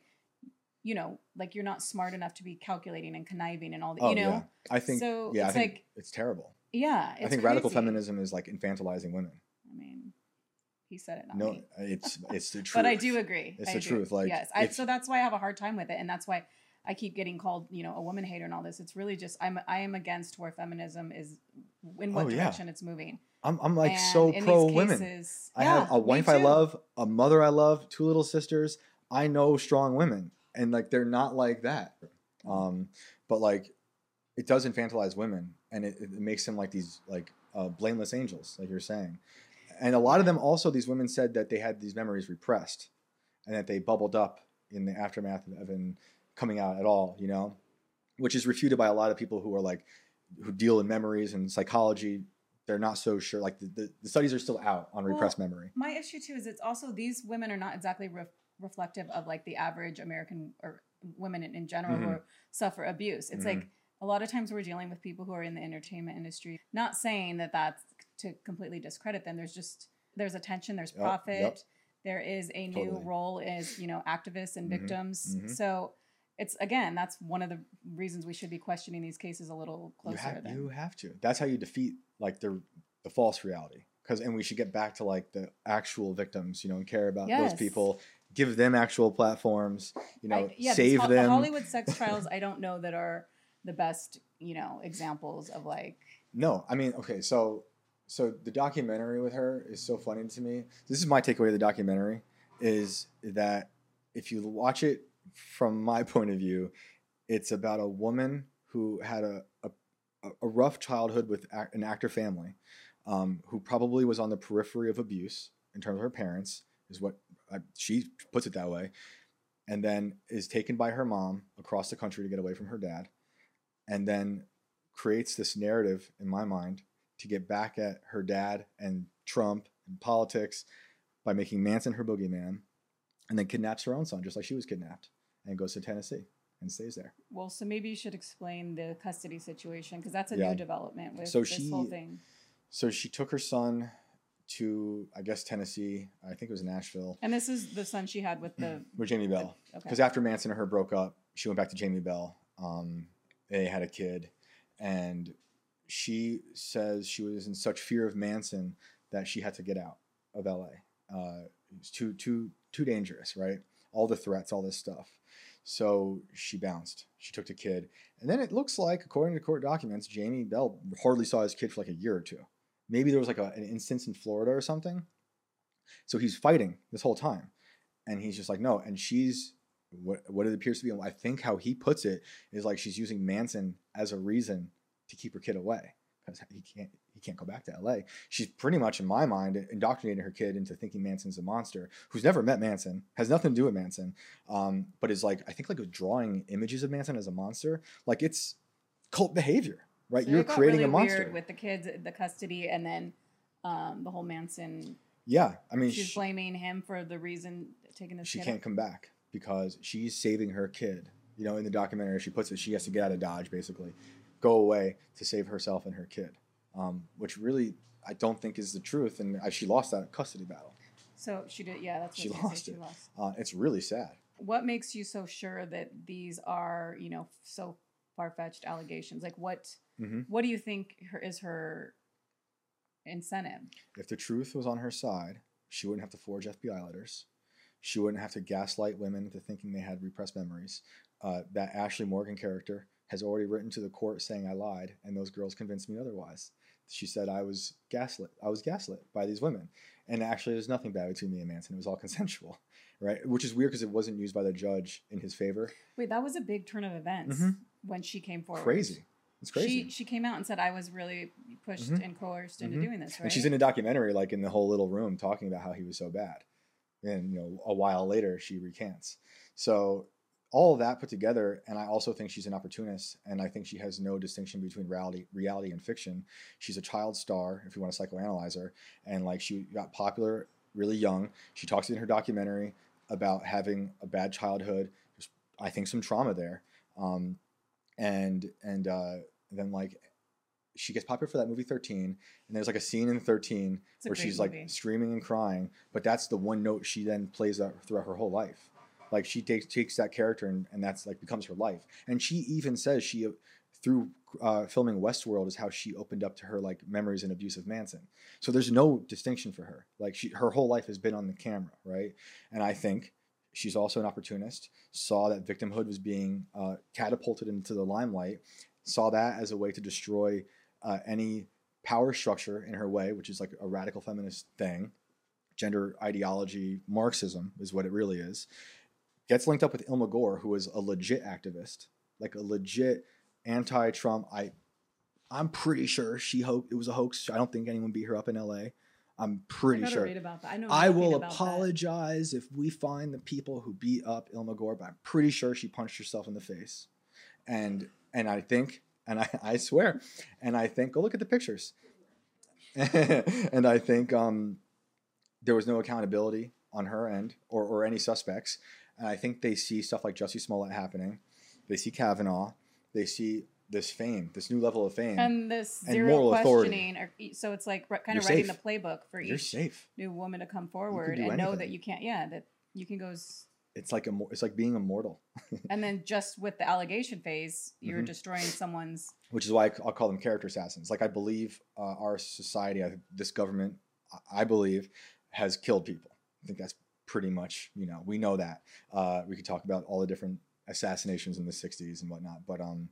you know, like you're not smart enough to be calculating and conniving and all that, Oh, you know, yeah. I think. so yeah, I it's think like- it's terrible. yeah. I it's think radical feminism is like infantilizing women. I mean, he said it, not No, me. Uh, it's it's the truth. *laughs* But I do agree. It's I the do. truth, like, yes, I, so that's why I have a hard time with it, and that's why I keep getting called, you know, a woman hater and all this. It's really just I'm I am against where feminism is, in what Oh, yeah. direction it's moving. I'm I'm like And so pro women. cases- I Yeah, have a wife I love, a mother I love, two little sisters. I know strong women, and like they're not like that. Um, but like, it does infantilize women, and it, it makes them like these like uh, blameless angels, like you're saying. And a lot of them also, these women said that they had these memories repressed, and that they bubbled up in the aftermath of Evan coming out at all. You know, which is refuted by a lot of people who are like who deal in memories and psychology they're not so sure. Like the, the, the studies are still out on Well, repressed memory. My issue too is it's also these women are not exactly ref reflective of like the average American or women in, in general who Mhm. are- suffer abuse. It's Mhm. like a lot of times we're dealing with people who are in the entertainment industry. Not saying that that's to completely discredit them. There's just there's attention, there's profit. yep. There is a new role as you know activists and Mhm, victims. mhm. So it's again that's one of the reasons we should be questioning these cases a little You closer. have, than, you have to. That's how you defeat like the the false reality. Because and we should get back to like the actual victims, you know, and care about Yes. those people. Give them actual platforms. You know, I, yeah, save Ho- them. The Hollywood sex trials, I don't know that are the best, you know, examples of like. No, I mean, okay, so so the documentary with her is so funny to me. This is my takeaway of the documentary is that if you watch it from my point of view, it's about a woman who had a a, a rough childhood with an actor family, um, who probably was on the periphery of abuse in terms of her parents, is what I, she puts it that way, and then is taken by her mom across the country to get away from her dad, and then creates this narrative in my mind to get back at her dad and Trump and politics by making Manson her boogeyman, and then kidnaps her own son just like she was kidnapped, and goes to Tennessee and stays there. Well, so maybe you should explain the custody situation because that's a Yeah. new development with So this she- whole thing. So she took her son to, I guess, Tennessee. I think it was Nashville And this is the son she had with the. *clears throat* with Jamie Bell. Okay. Because after Manson and her broke up, she went back to Jamie Bell. Um, they had a kid, and she says she was in such fear of Manson that she had to get out of LA. Uh, it was too too too dangerous, right? All the threats, all this stuff. So she bounced. She took the kid, and then it looks like, according to court documents, Jamie Bell hardly saw his kid for like a year or two. Maybe there was like a, an instance in Florida or something. So he's fighting this whole time, and he's just like, no. And she's what what it appears to be. I think how he puts it is like she's using Manson as a reason to keep her kid away because he can't he can't go back to L.A. She's pretty much, in my mind, indoctrinating her kid into thinking Manson's a monster who's never met Manson, has nothing to do with Manson, um, but is like I think like drawing images of Manson as a monster. Like it's cult behavior, right? So You're it got creating really a monster. Weird with the kids, the custody, and then um, the whole Manson. yeah, I mean, She's she, blaming him for the reason taking this she can't come back because she's saving her kid. You know, in the documentary, she puts it, she has to get out of Dodge, basically, go away to save herself and her kid, um, which really I don't think is the truth. And I, she lost that custody battle. So she did. Yeah, that's what She I was gonna lost it. She lost. Uh, it's really sad. What makes you so sure that these are, you know, so far fetched allegations? Like, what, hmm what do you think her, is her incentive? If the truth was on her side, she wouldn't have to forge FBI letters. She wouldn't have to gaslight women into thinking they had repressed memories. Uh, that Ashley Morgan character has already written to the court saying I lied, and those girls convinced me otherwise. She said I was gaslit. I was gaslit by these women, and actually, there's nothing bad between me and Manson. It was all *laughs* consensual, right? Which is weird because it wasn't used by the judge in his favor. Wait, that was a big turn of events Mhm. When she came forward. Crazy. It's crazy. She she came out and said I was really pushed Mhm. and coerced into Mhm. doing this. Right. And she's in a documentary, like in the whole little room, talking about how he was so bad. And you know, a while later, she recants. So all of that put together, and I also think she's an opportunist, and I think she has no distinction between reality, reality and fiction. She's a child star, if you want to psychoanalyze her, and like she got popular really young. She talks in her documentary about having a bad childhood. There's, I think, some trauma there, um, and and uh, then like she gets popular for that movie 13 and there's like a scene in 13 It's where she's movie. like screaming and crying but that's the one note she then plays out throughout her whole life. Like she takes takes that character and, and that's like becomes her life. And she even says she through uh, filming westworld is how she opened up to her like memories and abuse of manson. So there's no distinction for her. Like she her whole life has been on the camera right? And i think she's also an opportunist saw that victimhood was being uh, catapulted into the limelight saw that as a way to destroy uh, any power structure in her way, which is like a radical feminist thing. Gender ideology, Marxism is what it really is. Gets linked up with Illma Gore, who is a legit activist, like a legit anti-Trump. I, I'm pretty sure she hoax. It was a hoax. I don't think anyone beat her up in L.A. I'm pretty I sure. read about that. I know. I will about that. apologize if we find the people who beat up Illma Gore, but I'm pretty sure she punched herself in the face. And and I think, and *laughs* I, I swear, and I think, go look at the pictures. *laughs* and I think um, there was no accountability on her end or, or any suspects. And I think they see stuff like Jussie Smollett happening. They see Kavanaugh. They see this fame, this new level of fame. And this and zero questioning, or, so it's like kind You're of writing safe. the playbook for You're each safe. new woman to come forward and know that you can't. Yeah, that you can go. s- It's like a, it's like being immortal. *laughs* And then just with the allegation phase, you're Mhm. destroying someone's. which is why I, will call them character assassins. Like I believe uh, our society, I, this government, I- I believe, has killed people. I think that's pretty much you know we know that. Uh, we could talk about all the different assassinations in the '60s and whatnot, but um,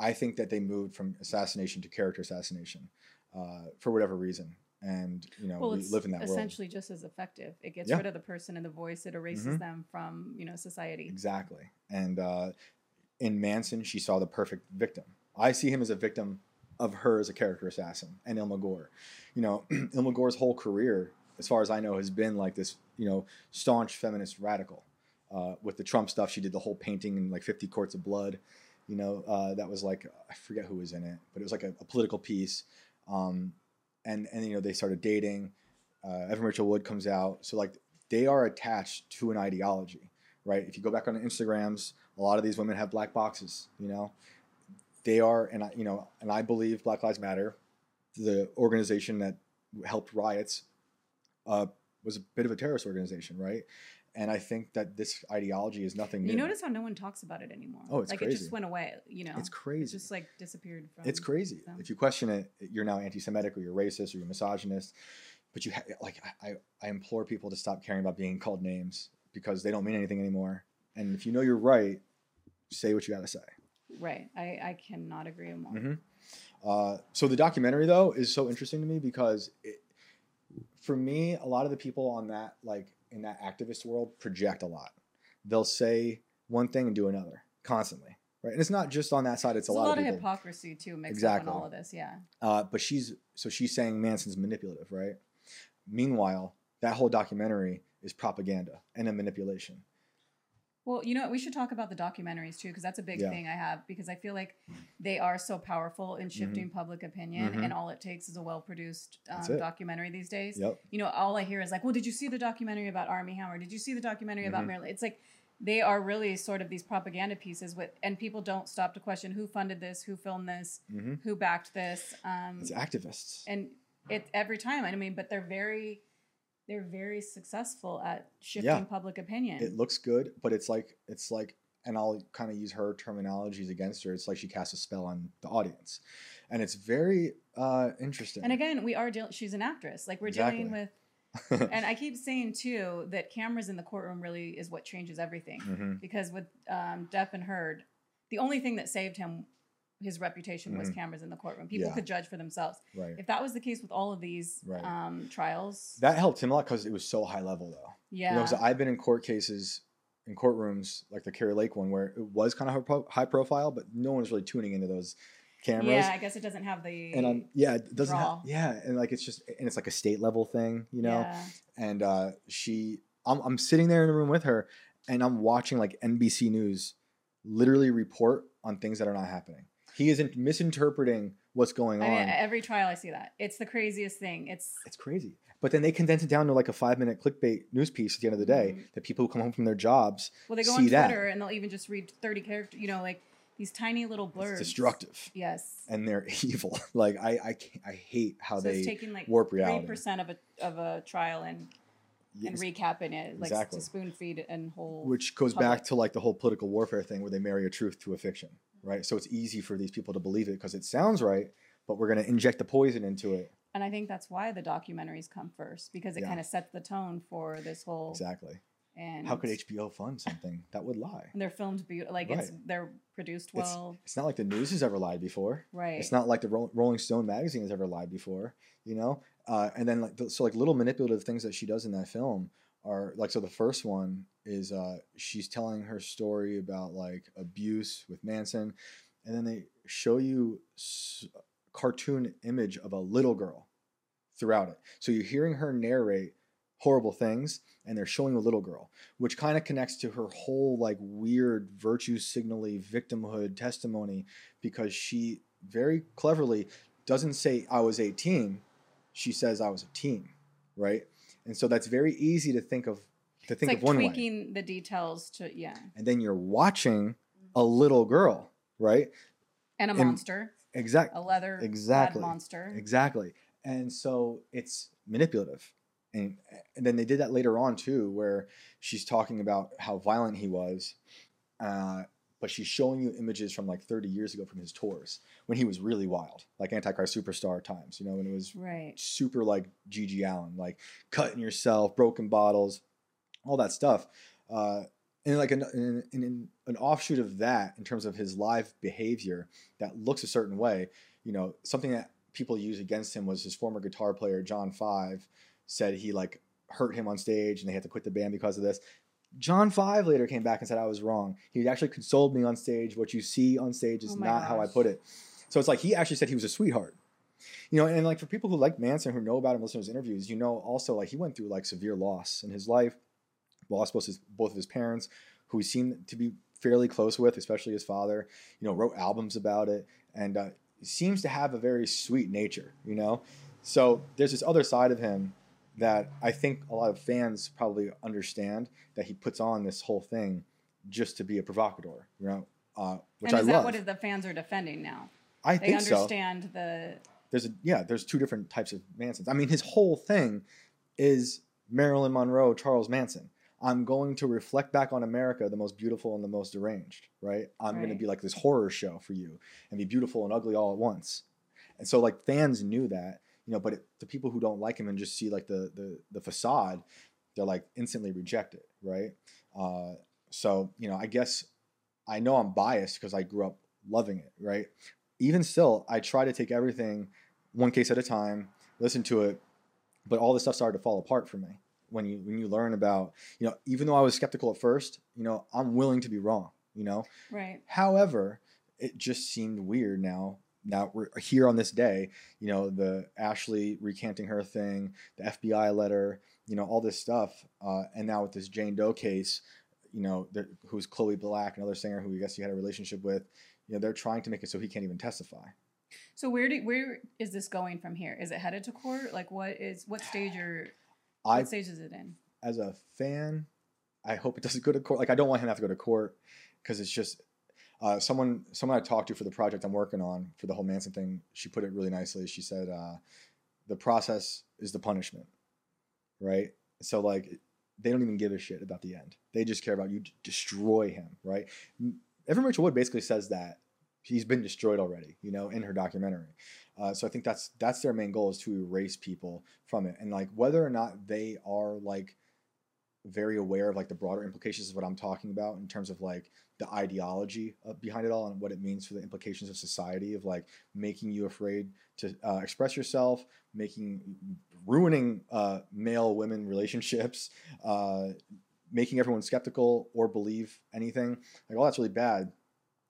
I think that they moved from assassination to character assassination uh, for whatever reason, and you know Well, we live in that world. essentially just as effective. It gets Yeah. rid of the person and the voice. It erases Mhm. them from you know society. Exactly. And uh, in Manson, she saw the perfect victim. I see him as a victim of her as a character assassin and Illma Gore. You know, *clears throat* Illma Gore's whole career, as far as I know, has been like this, you know, staunch feminist radical. Uh, with the Trump stuff, she did the whole painting in like 50 quarts of Blood. You know, uh, that was like, I forget who was in it, but it was like a, a political piece. Um, and and you know they started dating. Uh, Evan Rachel Wood comes out, so like they are attached to an ideology, right? If you go back on Instagrams, a lot of these women have black boxes. You know, they are, and I, you know, and I believe Black Lives Matter, the organization that helped riots, uh, was a bit of a terrorist organization, right? And I think that this ideology is nothing new. You notice how no one talks about it anymore? Oh, it's like it just went away. You know, it's It crazy. just like disappeared from. It's crazy. so. If you question it, you're now anti-Semitic or you're racist or you're misogynist. But you ha- like I, I, I implore people to stop caring about being called names because they don't mean anything anymore. And if you know you're right, say what you got to say. Right. I I cannot agree more. Mhm. Uh, so the documentary though is so interesting to me because it, for me, a lot of the people on that like in that activist world project a lot. They'll say one thing and do another constantly, right? And it's not just on that side; it's There's a lot, of people. hypocrisy too mixed Exactly. up in all of this. Yeah. Uh, but she's so she's saying Manson's manipulative, right? Meanwhile, that whole documentary is propaganda and a manipulation. Well, you know what? We should talk about the documentaries too, because that's a big Yeah. thing I have. Because I feel like they are so powerful in shifting public opinion, Mhm. and all it takes is a well-produced um, documentary these days. Yep. You know, all I hear is like, "Well, did you see the documentary about Armie Hammer? Did you see the documentary about Mhm. Marilyn?" It's like they are really sort of these propaganda pieces with, and people don't stop to question who funded this, who filmed this, hmm who backed this. Um, It's activists. and it every time. I mean, but they're very, they're very successful at shifting Yeah. public opinion. It looks good, but it's like it's like, and I'll kind of use her terminologies against her. It's like she casts a spell on the audience, and it's very uh, interesting. And again, we are dealing. She's an actress. Like we're dealing with. *laughs* And I keep saying too that cameras in the courtroom really is what changes everything. hmm Because with um, Depp and Heard, the only thing that saved him, his reputation, was Mhm. cameras in the courtroom. People Yeah. could judge for themselves. Right. If that was the case with all of these Right. um, trials, That helped him a lot because it was so high level, though. yeah, You know, I've been in court cases, in courtrooms like the Kari Lake one, where it was kind of high profile, but no one was really tuning into those cameras. yeah, I guess it doesn't have the and um, yeah, it doesn't. Have, yeah, and like it's just, and it's like a state level thing, you know. Yeah. And uh, she, I'm, I'm sitting there in the room with her, and I'm watching like NBC News, literally report on things that are not happening. He isn't misinterpreting what's going I on. mean, every trial I see that. It's the craziest thing. It's it's crazy. But then they condense it down to like a five minute clickbait news piece at the end of the day Mhm. that people who come home from their jobs well, they go see on that. Twitter and they'll even just read thirty characters. You know, like these tiny little blurbs. It's destructive Yes. and they're *laughs* evil. Like I I, can't, I hate how so they it's taking like warp three reality. percent of a of a trial and and Yes, recapping it like Exactly. to spoon feed and whole. which goes back to like the whole political warfare thing where they marry a truth to a fiction, right? So it's easy for these people to believe it because it sounds right, but we're going to inject the poison into it. and I think that's why the documentaries come first because it Yeah. kind of sets the tone for this whole. Exactly. And How could HBO fund something that would lie? And they're filmed beautiful. Like it's they're produced It's- well. It's not like the news has ever lied before. right. It's not like the Ro- Rolling Stone magazine has ever lied before, you know. Uh, and then like the, so like little manipulative things that she does in that film are like so the first one is uh, she's telling her story about like abuse with Manson, and then they show you s- cartoon image of a little girl throughout it. So you're hearing her narrate horrible things and they're showing a little girl which kind of connects to her whole like weird virtue signally victimhood testimony because she very cleverly doesn't say I was 18 she says I was a teen right and so that's very easy to think of to think like of one way tweaking the details to yeah. and then you're watching a little girl right And a And- monster, exactly a leather Exactly. monster. Exactly. And so it's manipulative. And, and then they did that later on too, where she's talking about how violent he was, uh, but she's showing you images from like 30 years ago from his tours when he was really wild, like Antichrist Superstar times, you know, when it was Right. super like GG Allin, like cutting yourself, broken bottles, all that stuff. Uh, and like an, in, in, an offshoot of that, in terms of his live behavior that looks a certain way, you know, something that people use against him was his former guitar player, John Five, said he like hurt him on stage and they had to quit the band because of this. John Five later came back and said I was wrong. He actually consoled me on stage. What you see on stage is Oh not how I put it. So it's like he actually said he was a sweetheart. You know, and like for people who like Manson who know about him, listen to his interviews, you know also like he went through like severe loss in his life. Lost both his both of his parents, who he seemed to be fairly close with, especially his father. You know, wrote albums about it, and uh, seems to have a very sweet nature, you know. So there's this other side of him that I think a lot of fans probably understand that he puts on this whole thing just to be a provocateur, you know, uh, which and I is love. that what the fans are defending now? I They think so. understand the There's a yeah, there's two different types of Mansons. I mean, his whole thing is Marilyn Monroe, Charles Manson. I'm going to reflect back on America, the most beautiful and the most deranged, right? I'm going to be like this horror show for you and be beautiful and ugly all at once. And so like fans knew that, you know, but it, the people who don't like him and just see like the the the facade, they're like instantly reject it, right? Uh, so you know, I guess I know I'm biased because I grew up loving it, right? Even still, I try to take everything one case at a time, listen to it, but all this stuff started to fall apart for me when you when you learn about you know even though I was skeptical at first, you know I'm willing to be wrong, you know. right. However, it just seemed weird now. Now we're here on this day, you know, the Ashley recanting her thing, the FBI letter, you know, all this stuff, uh, and now with this Jane Doe case, you know, who's Chloe Black, another singer who I guess he had a relationship with, you know, they're trying to make it so he can't even testify. So where do where is this going from here? Is it headed to court? Like what is what stage are I what stage is it in? as a fan, I hope it doesn't go to court. Like I don't want him to have to go to court because it's just uh, someone someone I talked to for the project I'm working on for the whole Manson thing. She put it really nicely. She said uh, the process is the punishment, right? So like they don't even give a shit about the end. They just care about you destroy him, right? Evan Rachel Wood basically says that he's been destroyed already, you know, in her documentary. Uh, so I think that's that's their main goal is to erase people from it, and like whether or not they are like very aware of like the broader implications of what I'm talking about in terms of like the ideology behind it all and what it means for the implications of society of like making you afraid to uh, express yourself, making ruining uh, male women relationships, *laughs* uh, making everyone skeptical or believe anything. Like all that's really bad.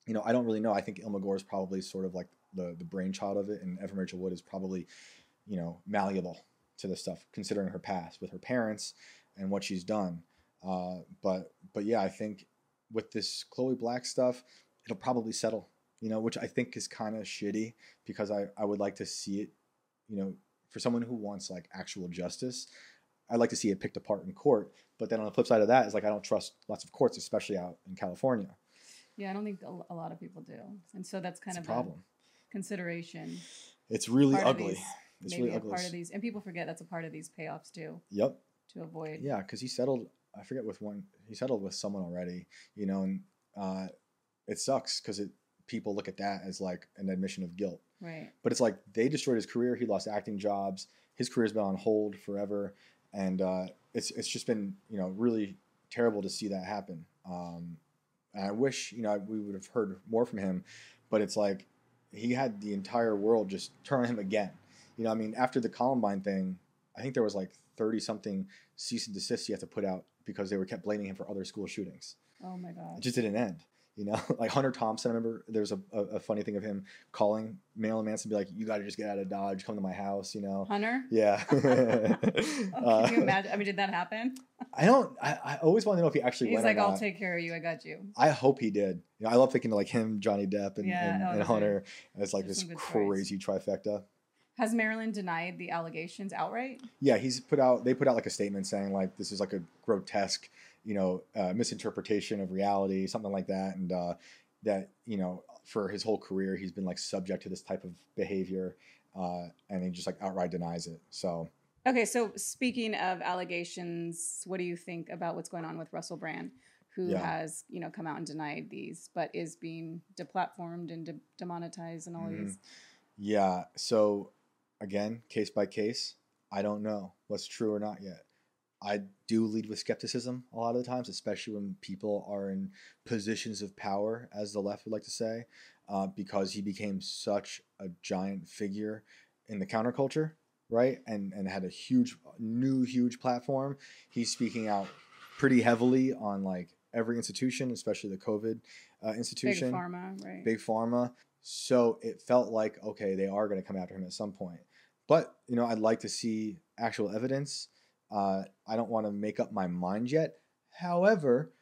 You know, I don't really know. I think Illma Gore is probably sort of like the the brainchild of it, and Evan Rachel Wood is probably, you know, malleable to this stuff considering her past with her parents and what she's done. Uh, but but yeah, I think with this Chloe Black stuff, it'll probably settle. You know, which I think is kind of shitty because I I would like to see it. You know, for someone who wants like actual justice, I'd like to see it picked apart in court. But then on the flip side of that is like I don't trust lots of courts, especially out in California. Yeah, I don't think a, lot of people do, and so that's kind It's of a problem. a consideration. It's really part ugly. these- It's maybe really ugly. part of these, and people forget that's a part of these payoffs too Yep. to avoid. Yeah, because he settled. I forget with one. He settled with someone already. You know, and uh, it sucks because it people look at that as like an admission of guilt. Right. But it's like they destroyed his career. He lost acting jobs. His career's been on hold forever, and uh, it's it's just been you know really terrible to see that happen. Um, and I wish you know we would have heard more from him, but it's like he had the entire world just turn on him again. You know, I mean, after the Columbine thing, I think there was like thirty something cease and desist he had to put out because they were kept blaming him for other school shootings Oh my god! it just didn't end. You know, *laughs* like Hunter Thompson. I remember there was a, a, a funny thing of him calling Marilyn Manson, be like, "You got to just get out of Dodge, come to my house." You know, Hunter. yeah. *laughs* Oh, Uh, can you *laughs* imagine? I mean, did that happen? I don't. I, I always want to know if he actually He's like, "I'll take care of you. I got you." I hope he did. You know, I love thinking of like him, Johnny Depp, and, Yeah, and, oh, and Hunter. It's like there's this some good stories. crazy trifecta. Has Marilyn denied the allegations outright? Yeah, he's put out. They put out like a statement saying like this is like a grotesque, you know, uh, misinterpretation of reality, something like that, and uh, that you know for his whole career he's been like subject to this type of behavior, uh, and he just like outright denies it. So Okay, so speaking of allegations, what do you think about what's going on with Russell Brand, who Yeah. has you know come out and denied these, but is being deplatformed and de- demonetized and all Mhm. these? yeah, so again, case by case, I don't know what's true or not yet. I do lead with skepticism a lot of the times, especially when people are in positions of power, as the left would like to say, uh, because he became such a giant figure in the counterculture, right? And and had a huge, new, huge platform. He's speaking out pretty heavily on like every institution, especially the COVID uh, Big institution pharma, right? big pharma. So it felt like okay, they are going to come after him at some point. But you know, I'd like to see actual evidence. Uh, I don't want to make up my mind yet. However,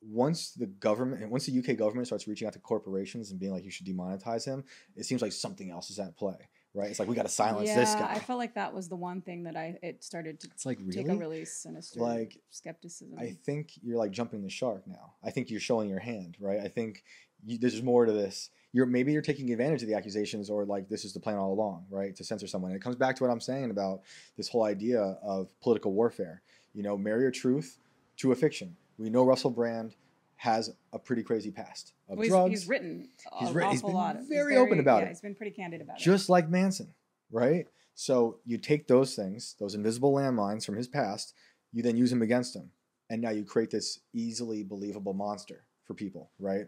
once the government, once the UK government starts reaching out to corporations and being like, you should demonetize him, it seems like something else is at play, right? It's like we got to silence yeah, this guy. I felt like that was the one thing that I it started to it's like take a really. really sinister Like, skepticism. I think you're like jumping the shark now. I think you're showing your hand, right? I think you, there's more to this. You're maybe you're taking advantage of the accusations, or like this is the plan all along, right? To censor someone. And it comes back to what I'm saying about this whole idea of political warfare. You know, marry a truth to a fiction. We know Russell Brand has a pretty crazy past of Well, he's, drugs, he's written He's an writ- he's awful been lot. of- very open about yeah, it. He's been pretty candid about it. just like Manson, right? So you take those things, those invisible landmines from his past, you then use them against him, and now you create this easily believable monster for people, right?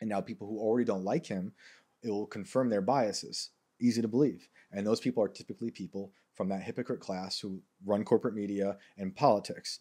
And now people who already don't like him, it will confirm their biases. Easy to believe, and those people are typically people from that hypocrite class who run corporate media and politics,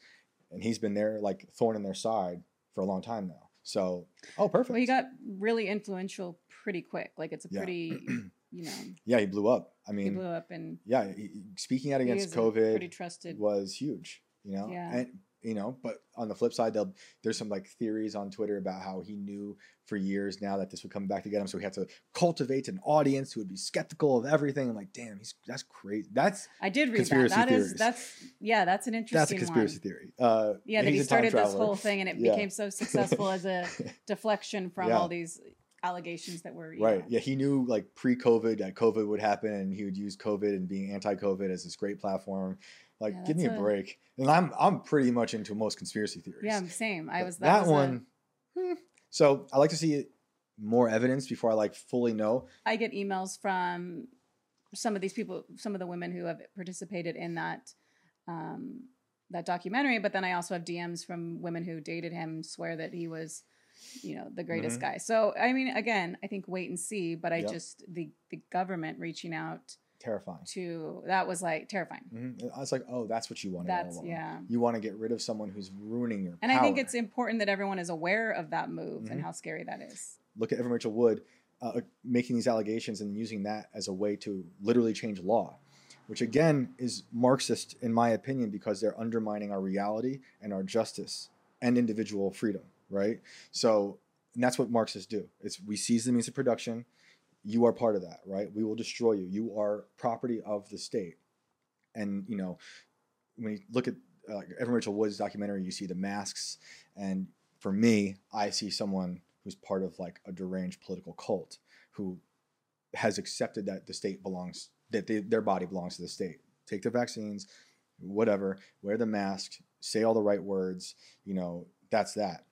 and he's been there like thorn in their side for a long time now. So, oh, perfect. Well, he got really influential pretty quick. Like it's a Yeah. pretty, *clears throat* you know, yeah, he blew up. I mean, he blew up and yeah, he, speaking out against COVID pretty trusted. was huge, you know. Yeah. And you know, but on the flip side, they'll, there's some like theories on Twitter about how he knew for years now that this would come back to get him, so he had to cultivate an audience who would be skeptical of everything. I'm like, damn, he's that's crazy. That's I did read conspiracy that. That is that's yeah, that's an interesting that's a conspiracy one. theory. Uh, Yeah, that he he's a time started this whole thing and it Yeah. became so successful as a *laughs* deflection from Yeah. all these allegations that were Right. know, Yeah, he knew like pre-COVID that COVID would happen, and he would use COVID and being anti-COVID as this great platform. Like, Yeah, give me a, a- break. And I'm I'm pretty much into most conspiracy theories. Yeah, I'm same. I But was that, that, was a- one. hmm. So I like to see more evidence before I like fully know. I get emails from some of these people, some of the women who have participated in that um, that documentary. But then I also have DMs from women who dated him, swear that he was, you know, the greatest Mhm. guy. So I mean, again, I think wait and see. But I Yep. just the the government reaching out Terrifying. to that was like terrifying. Mhm. I was like, oh, that's what you all That's yeah. You want to get rid of someone who's ruining your. And I think it's important that everyone is aware of that move Mhm. and how scary that is. look at Evan Rachel Wood uh, making these allegations and using that as a way to literally change law, which again is Marxist in my opinion because they're undermining our reality and our justice and individual freedom, right? So, and that's what Marxists do. It's we seize the means of production. You are part of that, right? We will destroy you. You are property of the state. And you know, when you look at uh, Evan Rachel Wood's documentary, you see the masks, and for me, I see someone who's part of like a deranged political cult who has accepted that the state belongs that they, their body belongs to the state. Take the vaccines, whatever, wear the mask, say all the right words. You know, that's that.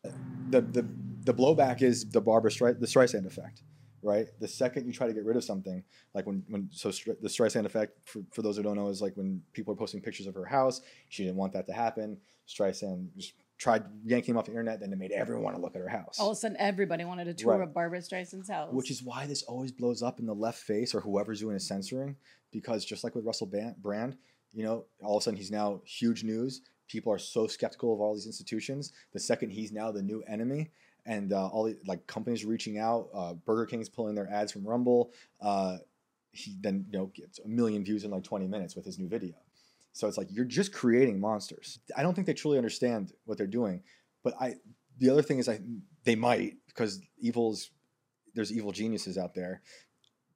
The the the blowback is the Barbara Stri- the Streisand effect, right? The second you try to get rid of something, like when when so Stri- the Streisand effect for, for those who don't know is like when people are posting pictures of her house, she didn't want that to happen. Streisand just tried yanking him off the internet, then it made everyone want to look at her house. All of a sudden, everybody wanted to tour Right. of Barbara Streisand's house. Which is why this always blows up in the left face or whoever's doing the censoring, because just like with Russell Brand, you know, all of a sudden he's now huge news. People are so skeptical of all these institutions. The second he's now the new enemy, and uh, all the like companies reaching out, uh, Burger King's pulling their ads from Rumble. Uh, he then you know gets a million views in like 20 minutes with his new video. So it's like you're just creating monsters. I don't think they truly understand what they're doing. But I, the other thing is, I they might because evil's there's evil geniuses out there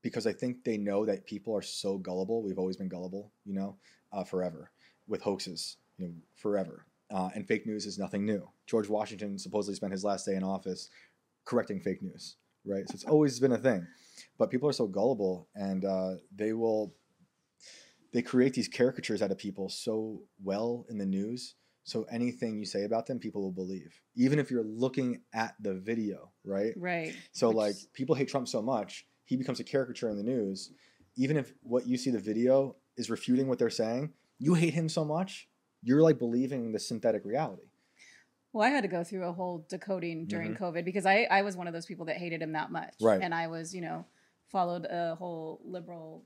because I think they know that people are so gullible. We've always been gullible, you know, uh, forever with hoaxes, you know, forever. Uh, and fake news is nothing new. George Washington supposedly spent his last day in office correcting fake news, right? So it's always been a thing. But people are so gullible, and uh, they will they create these caricatures out of people so well in the news. So anything you say about them, people will believe, even if you're looking at the video, right? right. So Which like people hate Trump so much, he becomes a caricature in the news. Even if what you see the video is refuting what they're saying, you hate him so much, you're like believing the synthetic reality. Well, I had to go through a whole decoding during COVID because I, I was one of those people that hated him that much. Mm-hmm. Right. And I was, you know, followed a whole liberal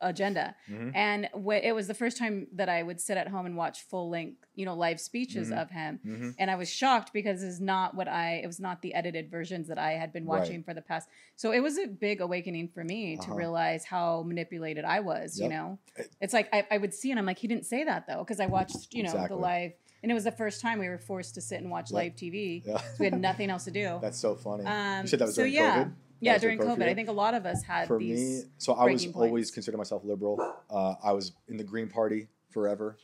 agenda. Mhm. And wh- it was the first time that I would sit at home and watch full length, you know, live speeches Mhm. of him. Mhm. And I was shocked because it's not what I, it was not the edited versions that I had been Right. watching for the past. So it was a big awakening for me to Uh-huh. realize how manipulated I was, you know? It's like I, I would see and I'm like, he didn't say that though. Cause I watched, you know, Exactly. the live and it was the first time we were forced to sit and watch Yeah. live TV. Yeah. So we had nothing else to do. *laughs* That's so funny. Um, you said that was so during yeah, COVID. Yeah, during COVID. I think a lot of us had for these. me, so I was breaking always points. considered myself liberal. Uh, I was in the Green Party forever.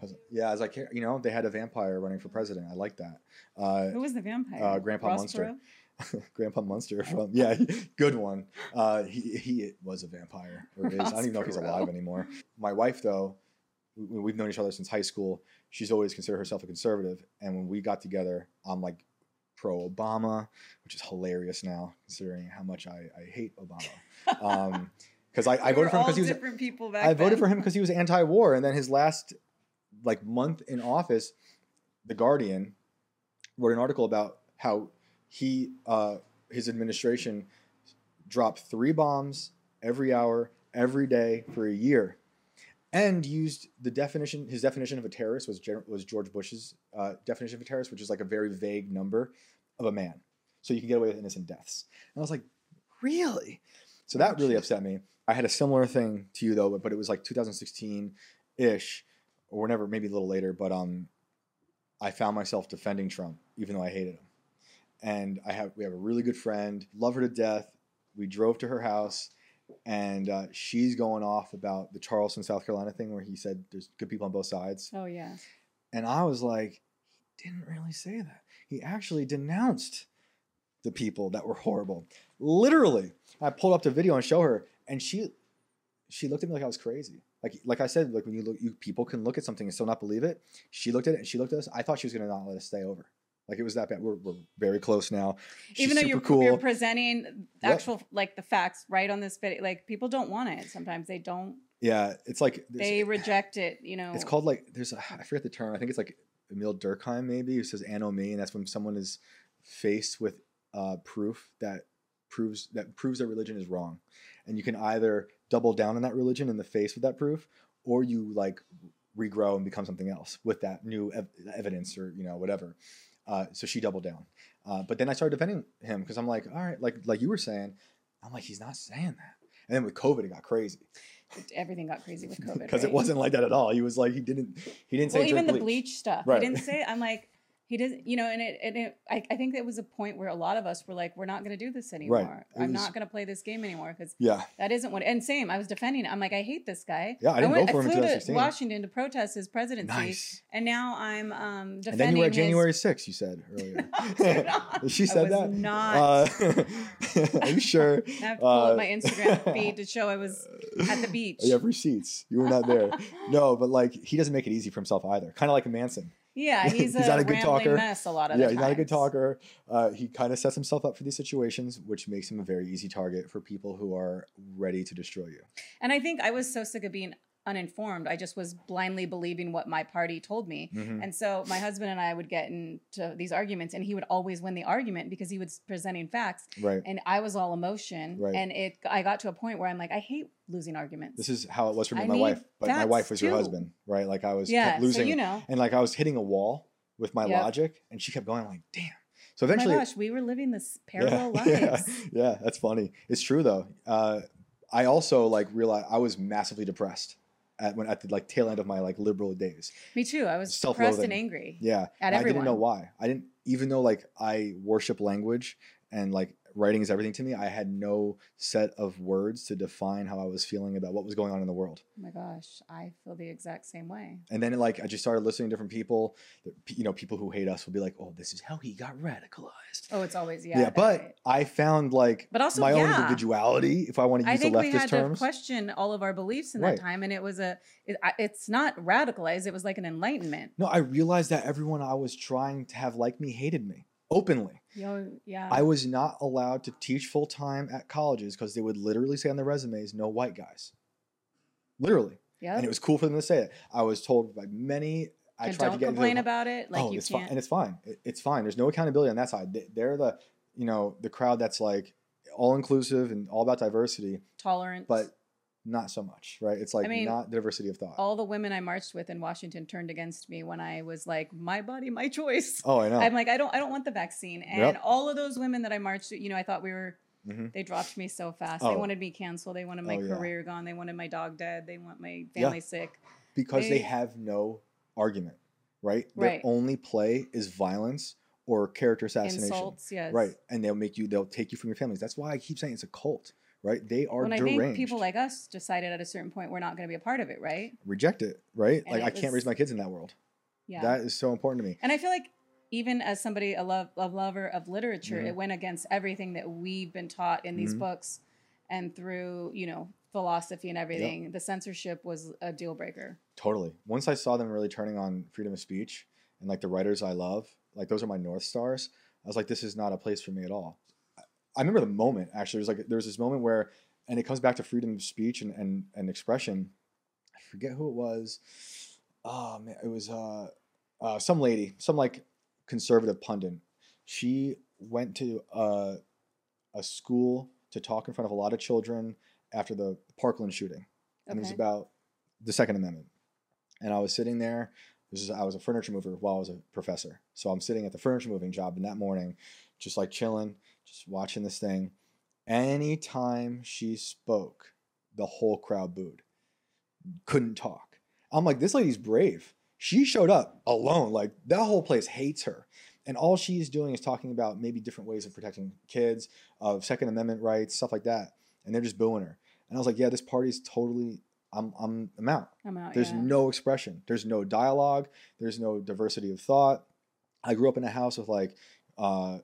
Was, yeah, as I like, you know, they had a vampire running for president. I like that. Uh, Who was the vampire? uh, Grandpa Ross Munster. *laughs* Grandpa Munster from yeah, good one. Uh, he he was a vampire or is. I don't even know if he's alive anymore. My wife though, we, we've known each other since high school. She's always considered herself a conservative, and when we got together, I'm like pro Obama, which is hilarious now considering how much I, I hate Obama. *laughs* Um, because I, I voted for him because he was different people back I voted for him because he was anti-war, and then his last like month in office, the Guardian wrote an article about how he uh, his administration dropped three bombs every hour, every day for a year, and used the definition. His definition of a terrorist was was George Bush's uh, definition of a terrorist, which is like a very vague number of a man, so you can get away with innocent deaths. And I was like, really? So that really upset me. I had a similar thing to you though, but, but it was like 2016 ish, or whenever, maybe a little later. But um, I found myself defending Trump, even though I hated him. And I have we have a really good friend, love her to death. We drove to her house, and uh, she's going off about the Charleston, South Carolina thing, where he said there's good people on both sides. Oh yeah. And I was like, he didn't really say that. He actually denounced the people that were horrible. Literally. I pulled up the video and show her, and she she looked at me like I was crazy. Like like I said, like when you look you people can look at something and still not believe it. She looked at it and she looked at us. I thought she was gonna not let us stay over. Like it was that bad. We're, we're very close now. She's Even though super you're, cool. you're presenting Yep. actual like the facts right on this video, like people don't want it. Sometimes they don't. yeah, it's like They reject it. You know. It's called like there's a I forget the term. I think it's like Emil Durkheim maybe who says anomie, and that's when someone is faced with uh, proof that proves that proves their religion is wrong, and you can either double down on that religion in the face with that proof, or you like regrow and become something else with that new ev- evidence or you know whatever. Uh, so she doubled down, uh, but then I started defending him because I'm like, all right, like like you were saying, I'm like he's not saying that, and then with COVID it got crazy Everything got crazy with COVID. *laughs* because it wasn't like that at all. He was like he didn't he didn't say well, even drink the bleach stuff. Right. He didn't say. I'm like, he doesn't. You know, and it. And it I, I think there was a point where a lot of us were like, we're not going to do this anymore. It I'm was- not going to play this game anymore because Yeah, that isn't what. And same, I was defending. it. I'm like, I hate this guy. Yeah, I didn't went, vote for him in I flew to Washington to protest his presidency, nice. and now I'm um, defending. And then you were at his- January 6th, you said earlier. *laughs* Not. *laughs* she I said that. not. Uh, *laughs* are you sure? I have to pull up uh, my Instagram feed to show I was at the beach. You have receipts. You were not there. No, but like he doesn't make it easy for himself either. Kind of like a Manson. Yeah, *laughs* he's, He's a, not a good talker. mess a lot of yeah, he's not a good talker. Uh, he kind of sets himself up for these situations, which makes him a very easy target for people who are ready to destroy you. And I think I was so sick of being uninformed. I just was blindly believing what my party told me. Mhm. And so my husband and I would get into these arguments, and he would always win the argument because he was presenting facts, Right. and I was all emotion. Right. And it, I got to a point where I'm like, I hate losing arguments. This is how it was for me and my wife. But my wife was your too. husband, right? Like I was yeah, losing. so you know. and like I was hitting a wall with my Yep. logic, and she kept going. I'm like, damn. So Oh my eventually, gosh, we were living this *laughs* parallel *laughs* yeah, lives. Yeah, yeah, that's funny. It's true though. Uh, I also like realized I was massively depressed at when at the like tail end of my like liberal days. Me too. I was depressed and angry. Yeah, At and I didn't know why. I didn't even though like I worship language and like writing is everything to me. I had no set of words to define how I was feeling about what was going on in the world. Oh my gosh, I feel the exact same way. And then like I just started listening to different people. You know, people who hate us will be like, "Oh, this is how he got radicalized." Oh, it's always Yeah, yeah. but way. I found like But also, my own individuality. If I want to I use the think we leftist had terms, to question all of our beliefs in Right. that time, and it was a. It, it's not radicalized. It was like an enlightenment. no, I realized that everyone I was trying to have like me hated me openly. Yo, yeah. I was not allowed to teach full time at colleges because they would literally say on their resumes, "No white guys." Literally, yeah. and it was cool for them to say it. I was told by many. I and tried don't to get into complain the- about it. Like oh, you it's can't. fine, and it's fine. It- it's fine. There's no accountability on that side. They- They're the, you know, the crowd that's like all inclusive and all about diversity, Tolerance. but not so much, right? It's like I mean, not diversity of thought. all the women I marched with in Washington turned against me when I was like, "My body, my choice." oh, I know. I'm like, I don't, I don't want the vaccine. And Yep. all of those women that I marched, you know, I thought we were. Mhm. They dropped me so fast. Oh. They wanted me canceled. They wanted my Oh, yeah. career gone. They wanted my dog dead. They want my Yeah. family sick. because they they- have no argument. right? Their Right. only play is violence or character assassination. Insults, yes. Right. And they'll make you, they'll take you from your families. That's why I keep saying it's a cult, right? They are When I deranged. think people like us decided at a certain point we're not going to be a part of it, right? Reject it, right? And like, it I can't raise my kids in that world. Yeah. That is so important to me. and I feel like even as somebody a love a lover of literature, Mhm. it went against everything that we've been taught in these Mhm. books and through you know philosophy and everything. The censorship was a deal breaker. Totally. Once I saw them really turning on freedom of speech and like the writers I love, like those are my north stars. I was like, this is not a place for me at all. I- remember the moment actually. Was like there was this moment where, and it comes back to freedom of speech and and, and expression. I forget who it was. Oh man, it was uh, uh some lady, some like conservative pundit. She went to uh, a school to talk in front of a lot of children after the Parkland shooting and it was about the Second Amendment. And I was sitting there. This is I was a furniture mover while I was a professor, so I'm sitting at the furniture moving job, and that morning, just like chilling, just watching this thing. Anytime she spoke, the whole crowd booed. Couldn't talk. I'm like, this lady's brave. She showed up alone. Like that whole place hates her. And all she's doing is talking about maybe different ways of protecting kids, of Second Amendment rights, stuff like that. And they're just booing her. And I was like, yeah, this party's totally, I'm, I'm, I'm out. I'm out. There's yeah. no expression. There's no dialogue. There's no diversity of thought. I grew up in a house with like, uh,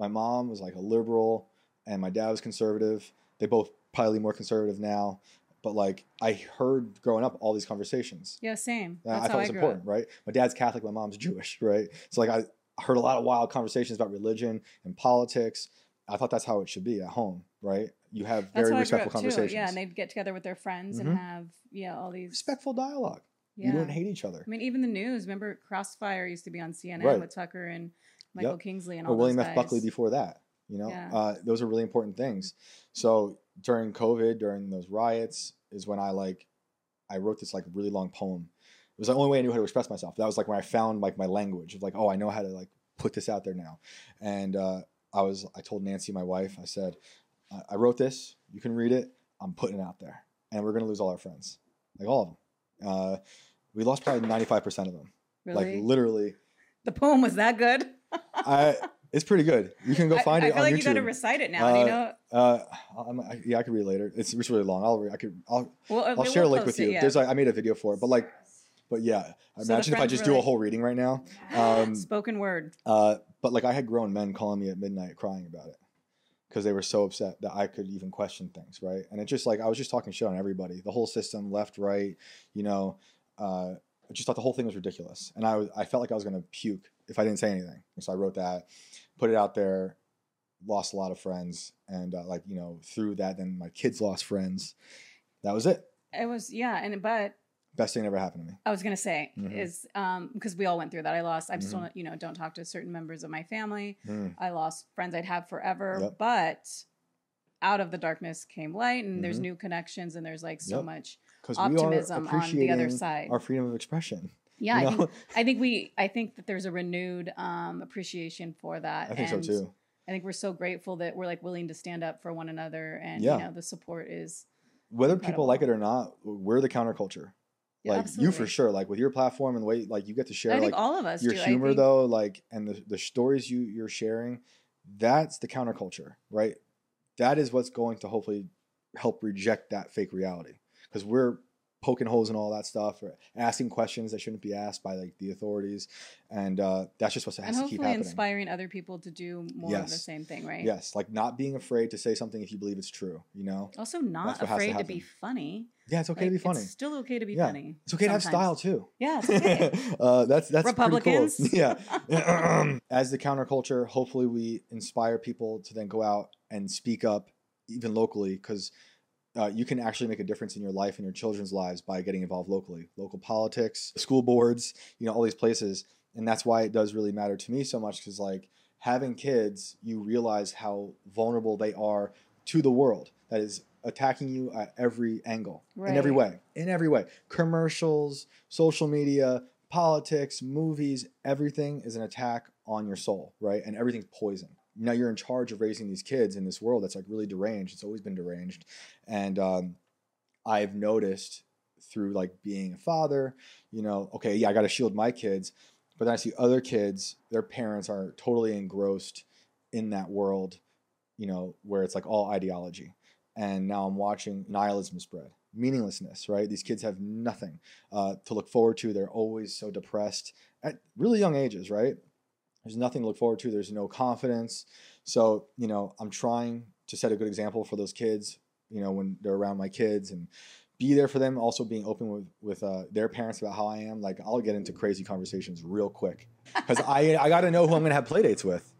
my mom was like a liberal and my dad was conservative. They both probably more conservative now, but like I heard growing up all these conversations. yeah, same. That's I thought I was important, up. right? My dad's Catholic, my mom's Jewish, right? So like I heard a lot of wild conversations about religion and politics. I thought that's how it should be at home, right? You have That's very how I grew respectful up too. conversations, Yeah, and they'd get together with their friends Mhm. and have yeah all these respectful dialogue. Yeah. You didn't hate each other. I mean, even the news. Remember, Crossfire used to be on CNN Right. with Tucker and Michael Yep. Kinsley and all or William F. guys. Buckley before that. You know, Yeah. uh, those are really important things. So during COVID, during those riots, is when I like, I wrote this like really long poem. It was the only way I knew how to express myself. That was like when I found like my language of like, oh, I know how to like put this out there now. And uh, I was, I told Nancy, my wife, I said, I- I wrote this. You can read it. I'm putting it out there, and we're gonna lose all our friends, like all of them. Uh, we lost probably 95 percent of them. Really, Like literally, the poem was that good. I. It's pretty good. You can go find I, it I feel like YouTube. you got to recite it now. do you Uh, know? Uh, I'm, I, yeah, I could read it later. It's, it's really long. I'll re- I could I'll, Well, I'll we'll share a link with it, you. yeah. There's like I made a video for it, but like, but yeah, So imagine if I just do a whole reading right now. Um, spoken word. uh, but like I had grown men calling me at midnight crying about it because they were so upset that I could even question things, right? And it just like I was just talking shit on everybody, the whole system, left, right, you know. Uh, I just thought the whole thing was ridiculous, and I was I felt like I was gonna puke if I didn't say anything. And so I wrote that, put it out there, lost a lot of friends, and uh, like you know through that, then my kids lost friends. That was it. It was yeah, and but Best thing that ever happened to me. I was gonna say Mhm. is um because we all went through that. I lost. I just Mhm. don't you know don't talk to certain members of my family. Mm. I lost friends I'd have forever, Yep. but out of the darkness came light, and there's Mhm. new connections, and there's like so Yep. much Because optimism on the other side. our freedom of expression. Yeah, you I think *laughs* I think we I think that there's a renewed um, appreciation for that. I think and so too. I think we're so grateful that we're like willing to stand up for one another, and Yeah. you know the support is Whether incredible. people like it or not, we're the counterculture. Yeah, like you for sure. Like with your platform and the way like you get to share I think like all of us your do. Humor though, like and the, the stories you you're sharing, that's the counterculture, right? That is what's going to hopefully help reject that fake reality. Because we're poking holes in all that stuff or asking questions that shouldn't be asked by like the authorities. And uh, that's just what has and to keep hopefully happening. inspiring other people to do more of the same thing, right? Yes, like not being afraid to say something if you believe it's true, you know? Also, not has to afraid to, be funny. Yeah, it's okay to be funny. It's still okay to be Yeah. funny. It's okay to have style too. Yeah, okay. *laughs* uh, that's that's pretty Republicans. Cool. *laughs* Yeah. *laughs* *clears throat* As the counterculture, hopefully we inspire people to then go out and speak up, even locally, because uh, you can actually make a difference in your life and your children's lives by getting involved locally. Local politics, school boards, you know, all these places, and that's why it does really matter to me so much. Because like having kids, you realize how vulnerable they are to the world that is attacking you at every angle in every way in every way commercials social media politics movies everything is an attack on your soul right and everything's poison now you're in charge of raising these kids in this world that's like really deranged it's always been deranged and um, i've noticed through like being a father you know okay yeah i got to shield my kids But then I see other kids, their parents are totally engrossed in that world, you know, where it's like all ideology. And now I'm watching nihilism spread, meaninglessness, right? These kids have nothing uh, to look forward to. They're always so depressed at really young ages, right? There's nothing to look forward to. There's no confidence. So, you know, I'm trying to set a good example for those kids, you know, when they're around my kids and be there for them. Also being open with, with uh, their parents about how I am. Like I'll get into crazy conversations real quick because I, I got to know who I'm going to have play dates with.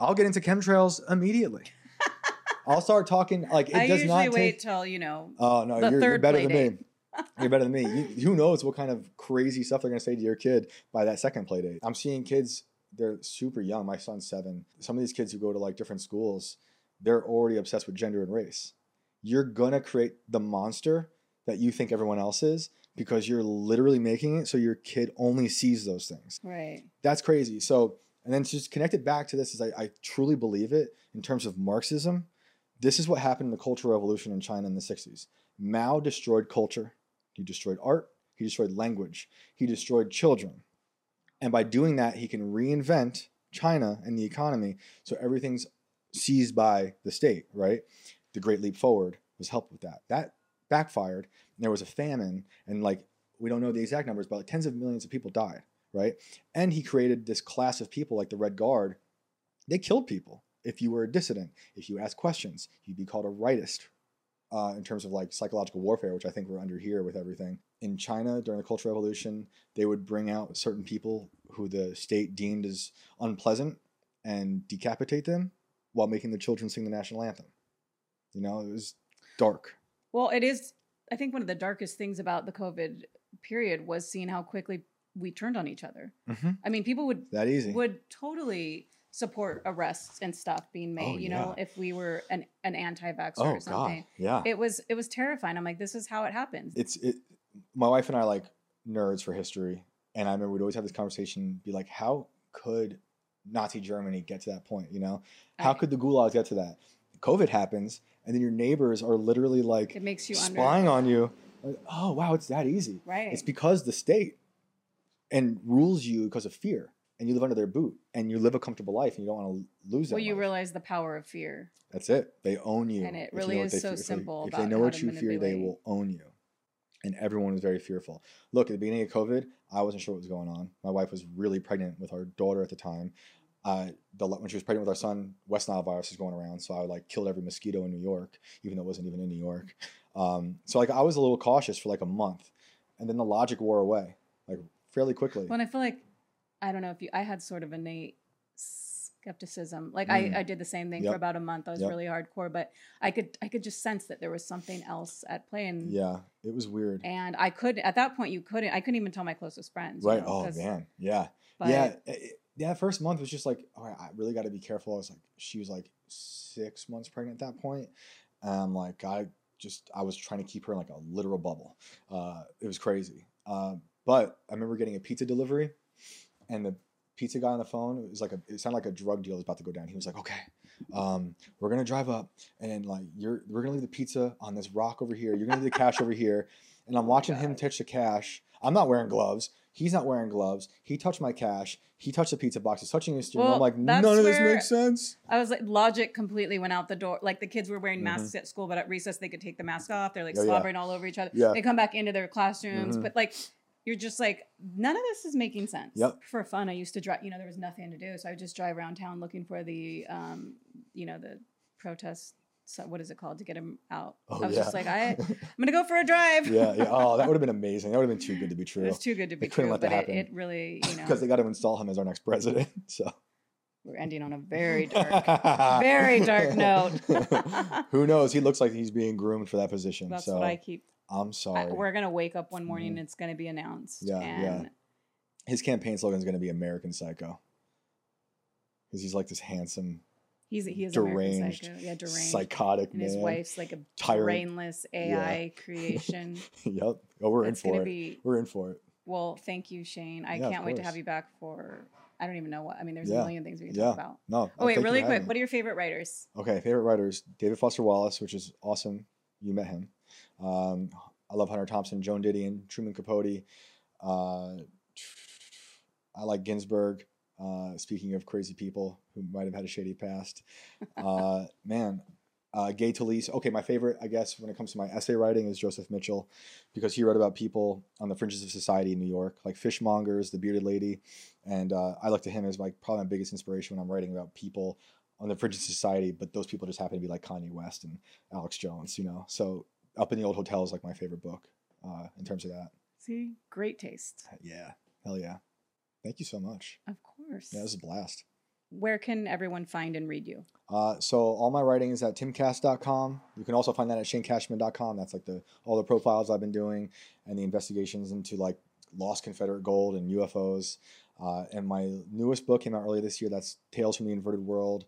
I'll get into chemtrails immediately. I'll start talking like it I does not wait till you know. Oh no, you're, you're better than me. You're better than me. You, who knows what kind of crazy stuff they're gonna say to your kid by that second play date? I'm seeing kids. They're super young. My son's seven. Some of these kids who go to like different schools, they're already obsessed with gender and race. You're gonna create the monster that you think everyone else is because you're literally making it so your kid only sees those things Right. that's crazy. So, and then to just connect it back to this is I, I truly believe it in terms of Marxism. This is what happened in the Cultural Revolution in China in the 60s. Mao destroyed culture, he destroyed art, he destroyed language, he destroyed children. And by doing that, he can reinvent China and the economy so everything's seized by the state, right? The Great Leap Forward was helped with that. That backfired. There was a famine, and like we don't know the exact numbers, but like tens of millions of people died, right? And he created this class of people like the Red Guard. They killed people. If you were a dissident, if you asked questions, you'd be called a rightist uh, in terms of like psychological warfare, which I think we're under here with everything. In China during the Cultural Revolution, they would bring out certain people who the state deemed as unpleasant and decapitate them while making the children sing the national anthem. You know, it was dark. Well, it is. I think one of the darkest things about the COVID period was seeing how quickly we turned on each other. Mm-hmm. I mean, people would That easy. would totally support arrests and stuff being made. Oh, you know, if we were an an anti-vaxxer oh or God, something. yeah. It was it was terrifying. I'm like, this is how it happens. it's it my wife and I are like nerds for history and I remember we'd always have this conversation be like how could Nazi Germany get to that point you know how could the gulags get to that COVID happens and then your neighbors are literally like it makes you under spying on you like, oh wow it's that easy right. it's because the state and rules you because of fear and you live under their boot and you live a comfortable life and you don't want to lose that well, you life. realize the power of fear. That's it. They own you. And it If you really know is so fe- if they- simple If they know what you fear, they will own you. And everyone was very fearful. Look, at the beginning of COVID, I wasn't sure what was going on. My wife was really pregnant with our daughter at the time. Uh, the, when she was pregnant with our son, West Nile virus was going around, so I like killed every mosquito in New York, even though it wasn't even in New York. Um, so like I was a little cautious for like a month, and then the logic wore away, like fairly quickly. And I feel like I don't know if you. I had sort of innate skepticism. Like Mm. I, I did the same thing Yep. for about a month. I was Yep. really hardcore, but I could I could just sense that there was something else at play, and yeah, it was weird. and I could at that point you couldn't. I couldn't even tell my closest friends. you Right. know, Oh man. Yeah. But yeah, it, yeah. First month was just like, all right, I really got to be careful. I was like, she was like six months pregnant at that point. And like, I just, I was trying to keep her in like a literal bubble. Uh, it was crazy. Uh, but I remember getting a pizza delivery, and the pizza guy on the phone it was like a, it sounded like a drug deal was about to go down. He was like, okay, um, we're gonna drive up, and like you're, we're gonna leave the pizza on this rock over here. You're gonna leave the cash over here, *laughs* and I'm watching him touch the cash. I'm not wearing gloves. He's not wearing gloves. He touched my cash. He touched the pizza box. He's touching his steering. wheel. I'm Well, like, none of this makes sense. I was like, logic completely went out the door. Like the kids were wearing Mhm. masks at school, but at recess they could take the mask off. They're like Oh, yeah. slobbering all over each other. Yeah. They come back into their classrooms, Mhm. but like you're just like none of this is making sense. Yep. For fun, I used to drive. You know, there was nothing to do, so I would just drive around town looking for the, um, you know, the protest. So what is it called to get him out? Oh, I was yeah. just like, I, I'm gonna go for a drive. *laughs* yeah, yeah. Oh, that would have been *laughs* amazing. That would have been too good to be true. It's too good to be They couldn't true, let that but it, happen. it really, you *laughs* know, Because they got to install him as our next president. So we're ending on a very dark, very dark note. Who knows? He looks like he's being groomed for that position. That's so what I keep I'm I, sorry. we're gonna wake up one morning Mhm. and it's gonna be announced. Yeah, yeah. His campaign slogan is going to be American Psycho. Because he's like this handsome, he's he is deranged, Psycho. Yeah, deranged. psychotic and man. his wife's like a Tyrant. brainless AI *laughs* creation. yep. Oh, we're That's in for it. be We're in for it. well. Thank you, Shane. I Yeah, can't wait to have you back for. I don't even know what. I mean, there's Yeah, a million things we can yeah. talk about. No. Oh wait, really quick. What are your favorite writers? Okay, favorite writers: David Foster Wallace, which is awesome. You met him. Um, I love Hunter Thompson, Joan Didion, Truman Capote. Uh, I like Ginsberg. Uh, speaking of crazy people who might have had a shady past, uh, *laughs* man, uh, Gay Talese. Okay, my favorite, I guess, when it comes to my essay writing is Joseph Mitchell, because he wrote about people on the fringes of society in New York, like fishmongers, the bearded lady, and uh, I look to him as like probably my biggest inspiration when I'm writing about people on the fringes of society. But those people just happen to be like Kanye West and Alex Jones, you know. So Up in the Old Hotel is like my favorite book uh, in terms of that. See, great taste. Yeah, hell yeah. Thank you so much. Of course. Yeah, this is a blast. Where can everyone find and read you? Uh, so all my writing is at timcast.com. You can also find that at shanecashman.com. That's like the all the profiles I've been doing and the investigations into like lost Confederate gold and UFOs. Uh, and my newest book came out earlier this year. That's Tales from the Inverted World,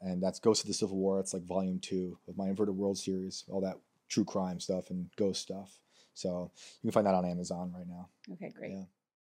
and that's Ghosts of the Civil War. It's like volume two of my Inverted World series, all that true crime stuff and ghost stuff. So you can find that on Amazon right now. Okay, great. Yeah.